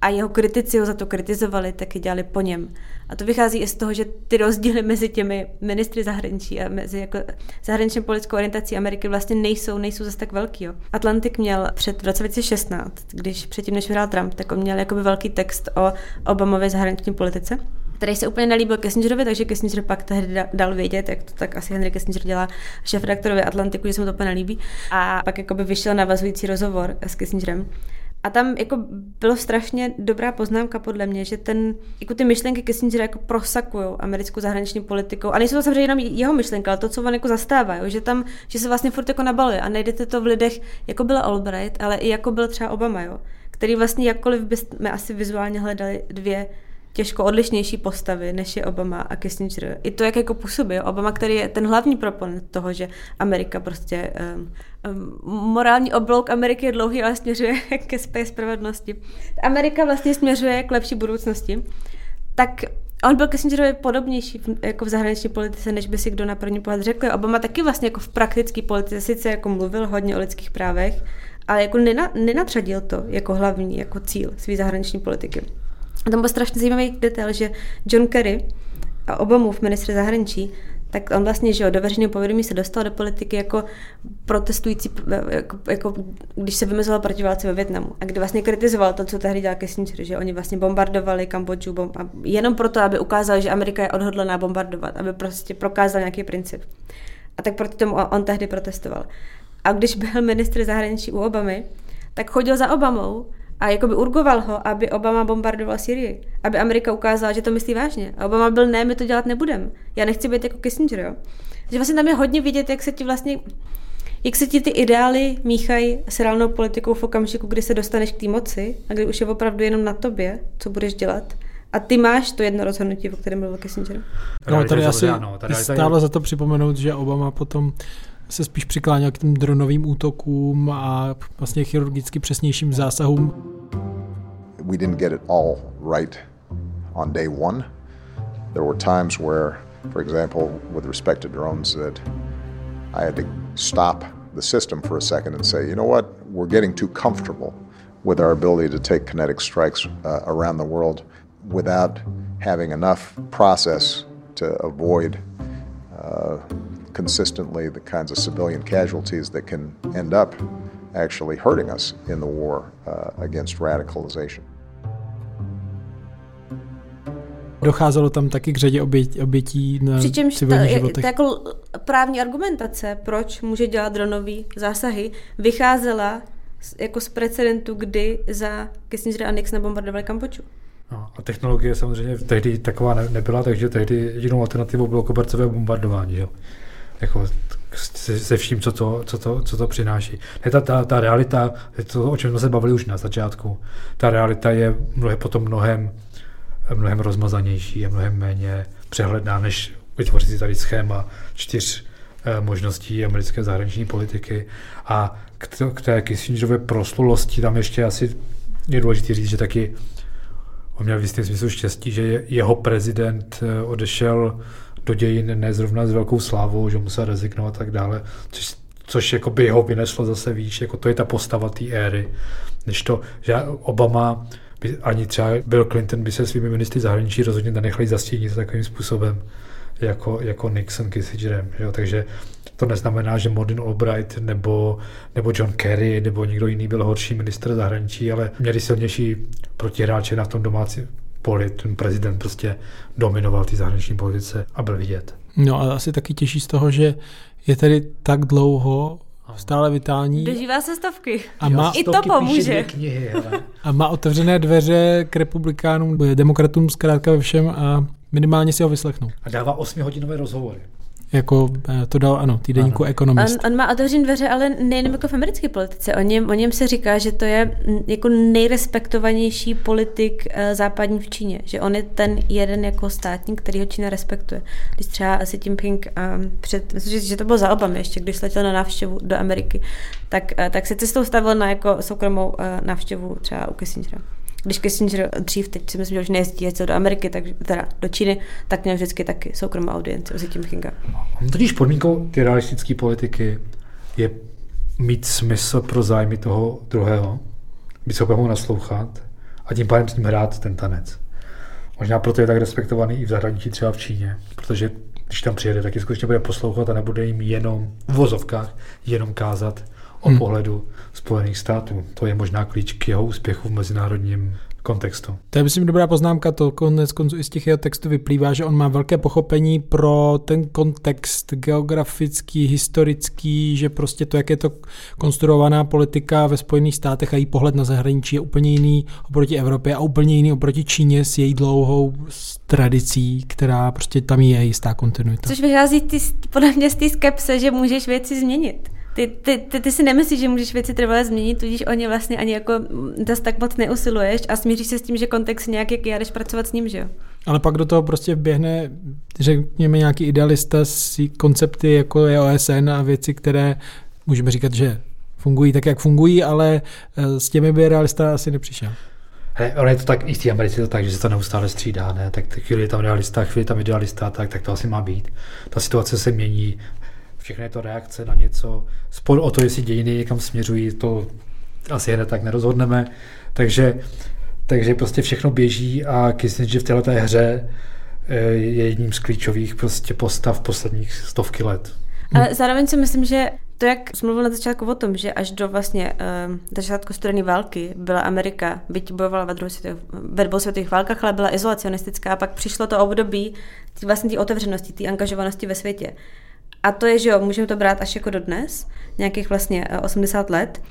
a jeho kritici ho za to kritizovali, taky dělali po něm. A to vychází i z toho, že ty rozdíly mezi těmi ministry zahraničí a mezi jako zahraničně politickou orientací Ameriky vlastně nejsou, nejsou zase tak velký. Jo. Atlantik měl před 2016, když předtím, než vyhrál Trump, tak on měl jakoby velký text o Obamově zahraniční politice který se úplně nelíbil Kissingerovi, takže Kissinger pak tehdy dal vědět, jak to tak asi Henry Kissinger dělá šéf redaktorovi Atlantiku, že se mu to úplně nelíbí. A pak jakoby vyšel navazující rozhovor s Kissingerem. A tam jako bylo strašně dobrá poznámka podle mě, že ten, jako ty myšlenky Kissingera jako prosakují americkou zahraniční politikou. A nejsou to samozřejmě jenom jeho myšlenka, ale to, co on jako zastává, že tam, že se vlastně furt jako nabaluje. A najdete to v lidech, jako byla Albright, ale i jako byl třeba Obama, jo, který vlastně jakkoliv bychom asi vizuálně hledali dvě těžko odlišnější postavy, než je Obama a Kissinger. I to, jak jako působí. Obama, který je ten hlavní proponent toho, že Amerika prostě um, um, morální oblouk Ameriky je dlouhý, ale směřuje *laughs* ke své spravedlnosti. Amerika vlastně směřuje k lepší budoucnosti. Tak on byl Kissingerovi podobnější v, jako v zahraniční politice, než by si kdo na první pohled řekl. Obama taky vlastně jako v praktické politice sice jako mluvil hodně o lidských právech, ale jako nena, nenatřadil to jako hlavní, jako cíl své zahraniční politiky. A tam byl strašně zajímavý detail, že John Kerry a Obamův ministr zahraničí, tak on vlastně, že jo, do veřejného povědomí se dostal do politiky jako protestující, jako, jako když se vymezoval proti válce ve Větnamu. A kdy vlastně kritizoval to, co tehdy dělal Kissinger, že oni vlastně bombardovali Kambodžu bomb, a jenom proto, aby ukázal, že Amerika je odhodlená bombardovat, aby prostě prokázal nějaký princip. A tak proti tomu on tehdy protestoval. A když byl ministr zahraničí u Obamy, tak chodil za Obamou a jakoby urgoval ho, aby Obama bombardoval Syrii, aby Amerika ukázala, že to myslí vážně. A Obama byl, ne, my to dělat nebudeme. Já nechci být jako Kissinger, jo. Takže vlastně tam je hodně vidět, jak se ti vlastně jak se ti ty ideály míchají s reálnou politikou v okamžiku, kdy se dostaneš k té moci a kdy už je opravdu jenom na tobě, co budeš dělat. A ty máš to jedno rozhodnutí, o kterém mluvil Kissinger. No, tady asi stálo za to připomenout, že Obama potom se spíš přikláněl k těm dronovým útokům a vlastně chirurgicky přesnějším zásahům. we didn't get it all right on day one. There were times where, for example, with respect to drones, that I had to stop the system for a second and say, you know what, we're getting too comfortable with our ability to take kinetic strikes uh, around the world without having enough process to avoid uh, consistently the kinds of civilian casualties that can end up actually hurting us in the war uh, against radicalization. Docházelo tam taky k řadě obět, obětí na Přičemž civilních ta, životech. Ta jako právní argumentace, proč může dělat dronový zásahy, vycházela jako z precedentu, kdy za Kissinger a Nixon bombardovali Kampoču. No, a technologie samozřejmě tehdy taková ne, nebyla, takže tehdy jedinou alternativou bylo kobercové bombardování. Jo? Jako se, se vším, co to, co to, co to přináší. Ne, ta, ta, ta realita, to, o čem jsme se bavili už na začátku, ta realita je mnohem, potom mnohem, mnohem rozmazanější a mnohem méně přehledná, než vytvořit si tady schéma čtyř eh, možností americké zahraniční politiky. A k, t- k té Kissingerové proslulosti tam ještě asi je důležité říct, že taky on měl v jistém smyslu štěstí, že jeho prezident eh, odešel do dějin nezrovna s velkou slávou, že musel rezignovat a tak dále, což, což jako by ho vyneslo zase víc, jako to je ta postava té éry, než to, že Obama by, ani třeba Bill Clinton by se svými ministry zahraničí rozhodně nenechali zastínit takovým způsobem jako, jako Nixon Kissingerem. Jo? Takže to neznamená, že Modin Albright nebo, nebo John Kerry nebo někdo jiný byl horší minister zahraničí, ale měli silnější protihráče na tom domácí poli. Ten prezident prostě dominoval ty zahraniční politice a byl vidět. No a asi taky těší z toho, že je tady tak dlouho stále vitální. Dožívá se stovky. A má, I to pomůže. Knihy, a má otevřené dveře k republikánům, demokratům zkrátka ve všem a minimálně si ho vyslechnou. A dává osmihodinové rozhovory. Jako eh, to dal, ano, týdeníku Economist. On, on má otevřené dveře, ale nejen jako v americké politice. O něm, o něm se říká, že to je jako nejrespektovanější politik uh, západní v Číně. Že on je ten jeden jako státník, který ho Čína respektuje. Když třeba Xi Jinping um, před, myslím, že to bylo za Obamy ještě, když letěl na návštěvu do Ameriky, tak, uh, tak se cestou stavil na jako soukromou uh, návštěvu třeba u Kissingera když Kissinger dřív, teď si myslím, že nejezdí jezdil do Ameriky, tak, teda do Číny, tak měl vždycky taky soukromou audienci o Xi Jinpinga. Totiž podmínkou ty realistické politiky je mít smysl pro zájmy toho druhého, být schopný mu naslouchat a tím pádem s ním hrát ten tanec. Možná proto je tak respektovaný i v zahraničí, třeba v Číně, protože když tam přijede, tak je skutečně bude poslouchat a nebude jim jenom v vozovkách jenom kázat o hmm. pohledu Spojených států. To je možná klíč k jeho úspěchu v mezinárodním kontextu. To je, myslím, dobrá poznámka. To konec konců i z těch jeho textů vyplývá, že on má velké pochopení pro ten kontext geografický, historický, že prostě to, jak je to konstruovaná politika ve Spojených státech a její pohled na zahraničí je úplně jiný oproti Evropě a úplně jiný oproti Číně s její dlouhou tradicí, která prostě tam je jistá kontinuita. Což vychází ty, podle mě z té skepse, že můžeš věci změnit ty, ty, ty, ty si nemyslíš, že můžeš věci trvale změnit, tudíž o ně vlastně ani jako zase tak moc neusiluješ a smíříš se s tím, že kontext nějak jak já jdeš pracovat s ním, že jo? Ale pak do toho prostě běhne, řekněme, nějaký idealista s koncepty, jako je OSN a věci, které můžeme říkat, že fungují tak, jak fungují, ale eh, s těmi by realista asi nepřišel. He, ale je to tak, i v té Americe to tak, že se to neustále střídá, ne? Tak chvíli je tam realista, chvíli je tam idealista, tak, tak to asi má být. Ta situace se mění, všechno je to reakce na něco. Spor o to, jestli dějiny někam směřují, to asi hned tak nerozhodneme. Takže, takže prostě všechno běží a Kissinger v této hře eh, je jedním z klíčových prostě postav posledních stovky let. Ale zároveň si myslím, že to, jak jsme mluvili na začátku o tom, že až do vlastně uh, začátku studené války byla Amerika, byť bojovala ve, druhé světové, ve dvou světových válkách, ale byla izolacionistická a pak přišlo to období tý, vlastně té otevřenosti, té angažovanosti ve světě. A to je, že jo, můžeme to brát až jako do dnes, nějakých vlastně 80 eh, let.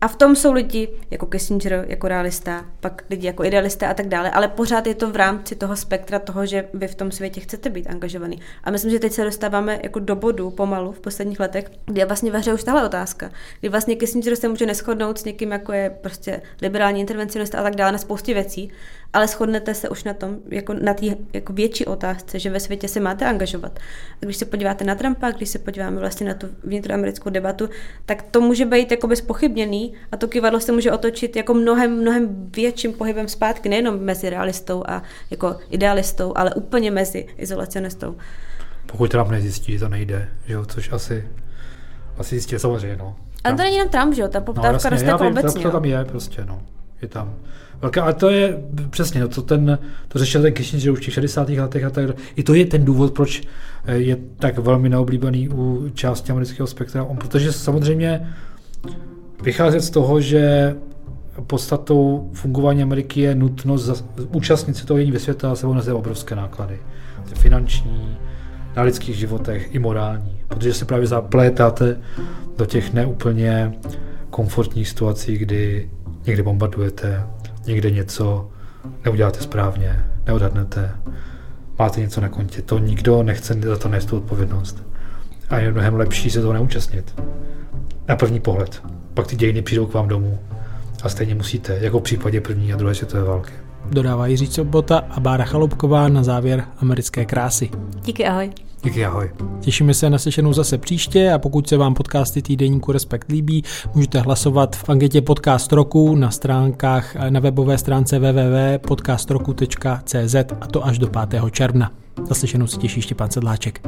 A v tom jsou lidi jako Kissinger, jako realista, pak lidi jako idealista a tak dále, ale pořád je to v rámci toho spektra toho, že vy v tom světě chcete být angažovaný. A myslím, že teď se dostáváme jako do bodu pomalu v posledních letech, kdy je vlastně ve už tahle otázka. Kdy vlastně Kissinger se může neschodnout s někým, jako je prostě liberální intervencionista a tak dále na spoustě věcí, ale shodnete se už na tom, jako na té jako větší otázce, že ve světě se máte angažovat. A když se podíváte na Trumpa, když se podíváme vlastně na tu vnitroamerickou debatu, tak to může být jako bezpochybněný a to kivadlo se může otočit jako mnohem, mnohem větším pohybem zpátky, nejenom mezi realistou a jako idealistou, ale úplně mezi izolacionistou. Pokud Trump nezjistí, že to nejde, že jo, což asi, asi zjistí samozřejmě, no. Ale to není jenom Trump, že jo, ta poptávka no, roste jako obecně. To tam je prostě, no. Je tam velká, ale to je přesně, no, to, ten, to řešil ten Kissinger už v těch 60. letech a tak I to je ten důvod, proč eh, je tak velmi neoblíbený u části amerického spektra, on, protože samozřejmě vycházet z toho, že podstatou fungování Ameriky je nutnost účastnit se toho jiní ve světa a sebou nese obrovské náklady. Finanční, na lidských životech i morální. Protože se právě zaplétáte do těch neúplně komfortních situací, kdy někde bombardujete, někde něco neuděláte správně, neodhadnete, máte něco na kontě. To nikdo nechce za to nést tu odpovědnost. A je mnohem lepší se toho neúčastnit. Na první pohled. Pak ty dějiny přijdou k vám domů a stejně musíte, jako v případě první a druhé světové války. Dodává Jiří Sobota a Bára Chalupková na závěr americké krásy. Díky, ahoj. Díky, ahoj. Těšíme se na slyšenou zase příště a pokud se vám podcasty týdenníku Respekt líbí, můžete hlasovat v anketě Podcast Roku na stránkách na webové stránce www.podcastroku.cz a to až do 5. června. Zaslyšenou se těší Štěpán Sedláček.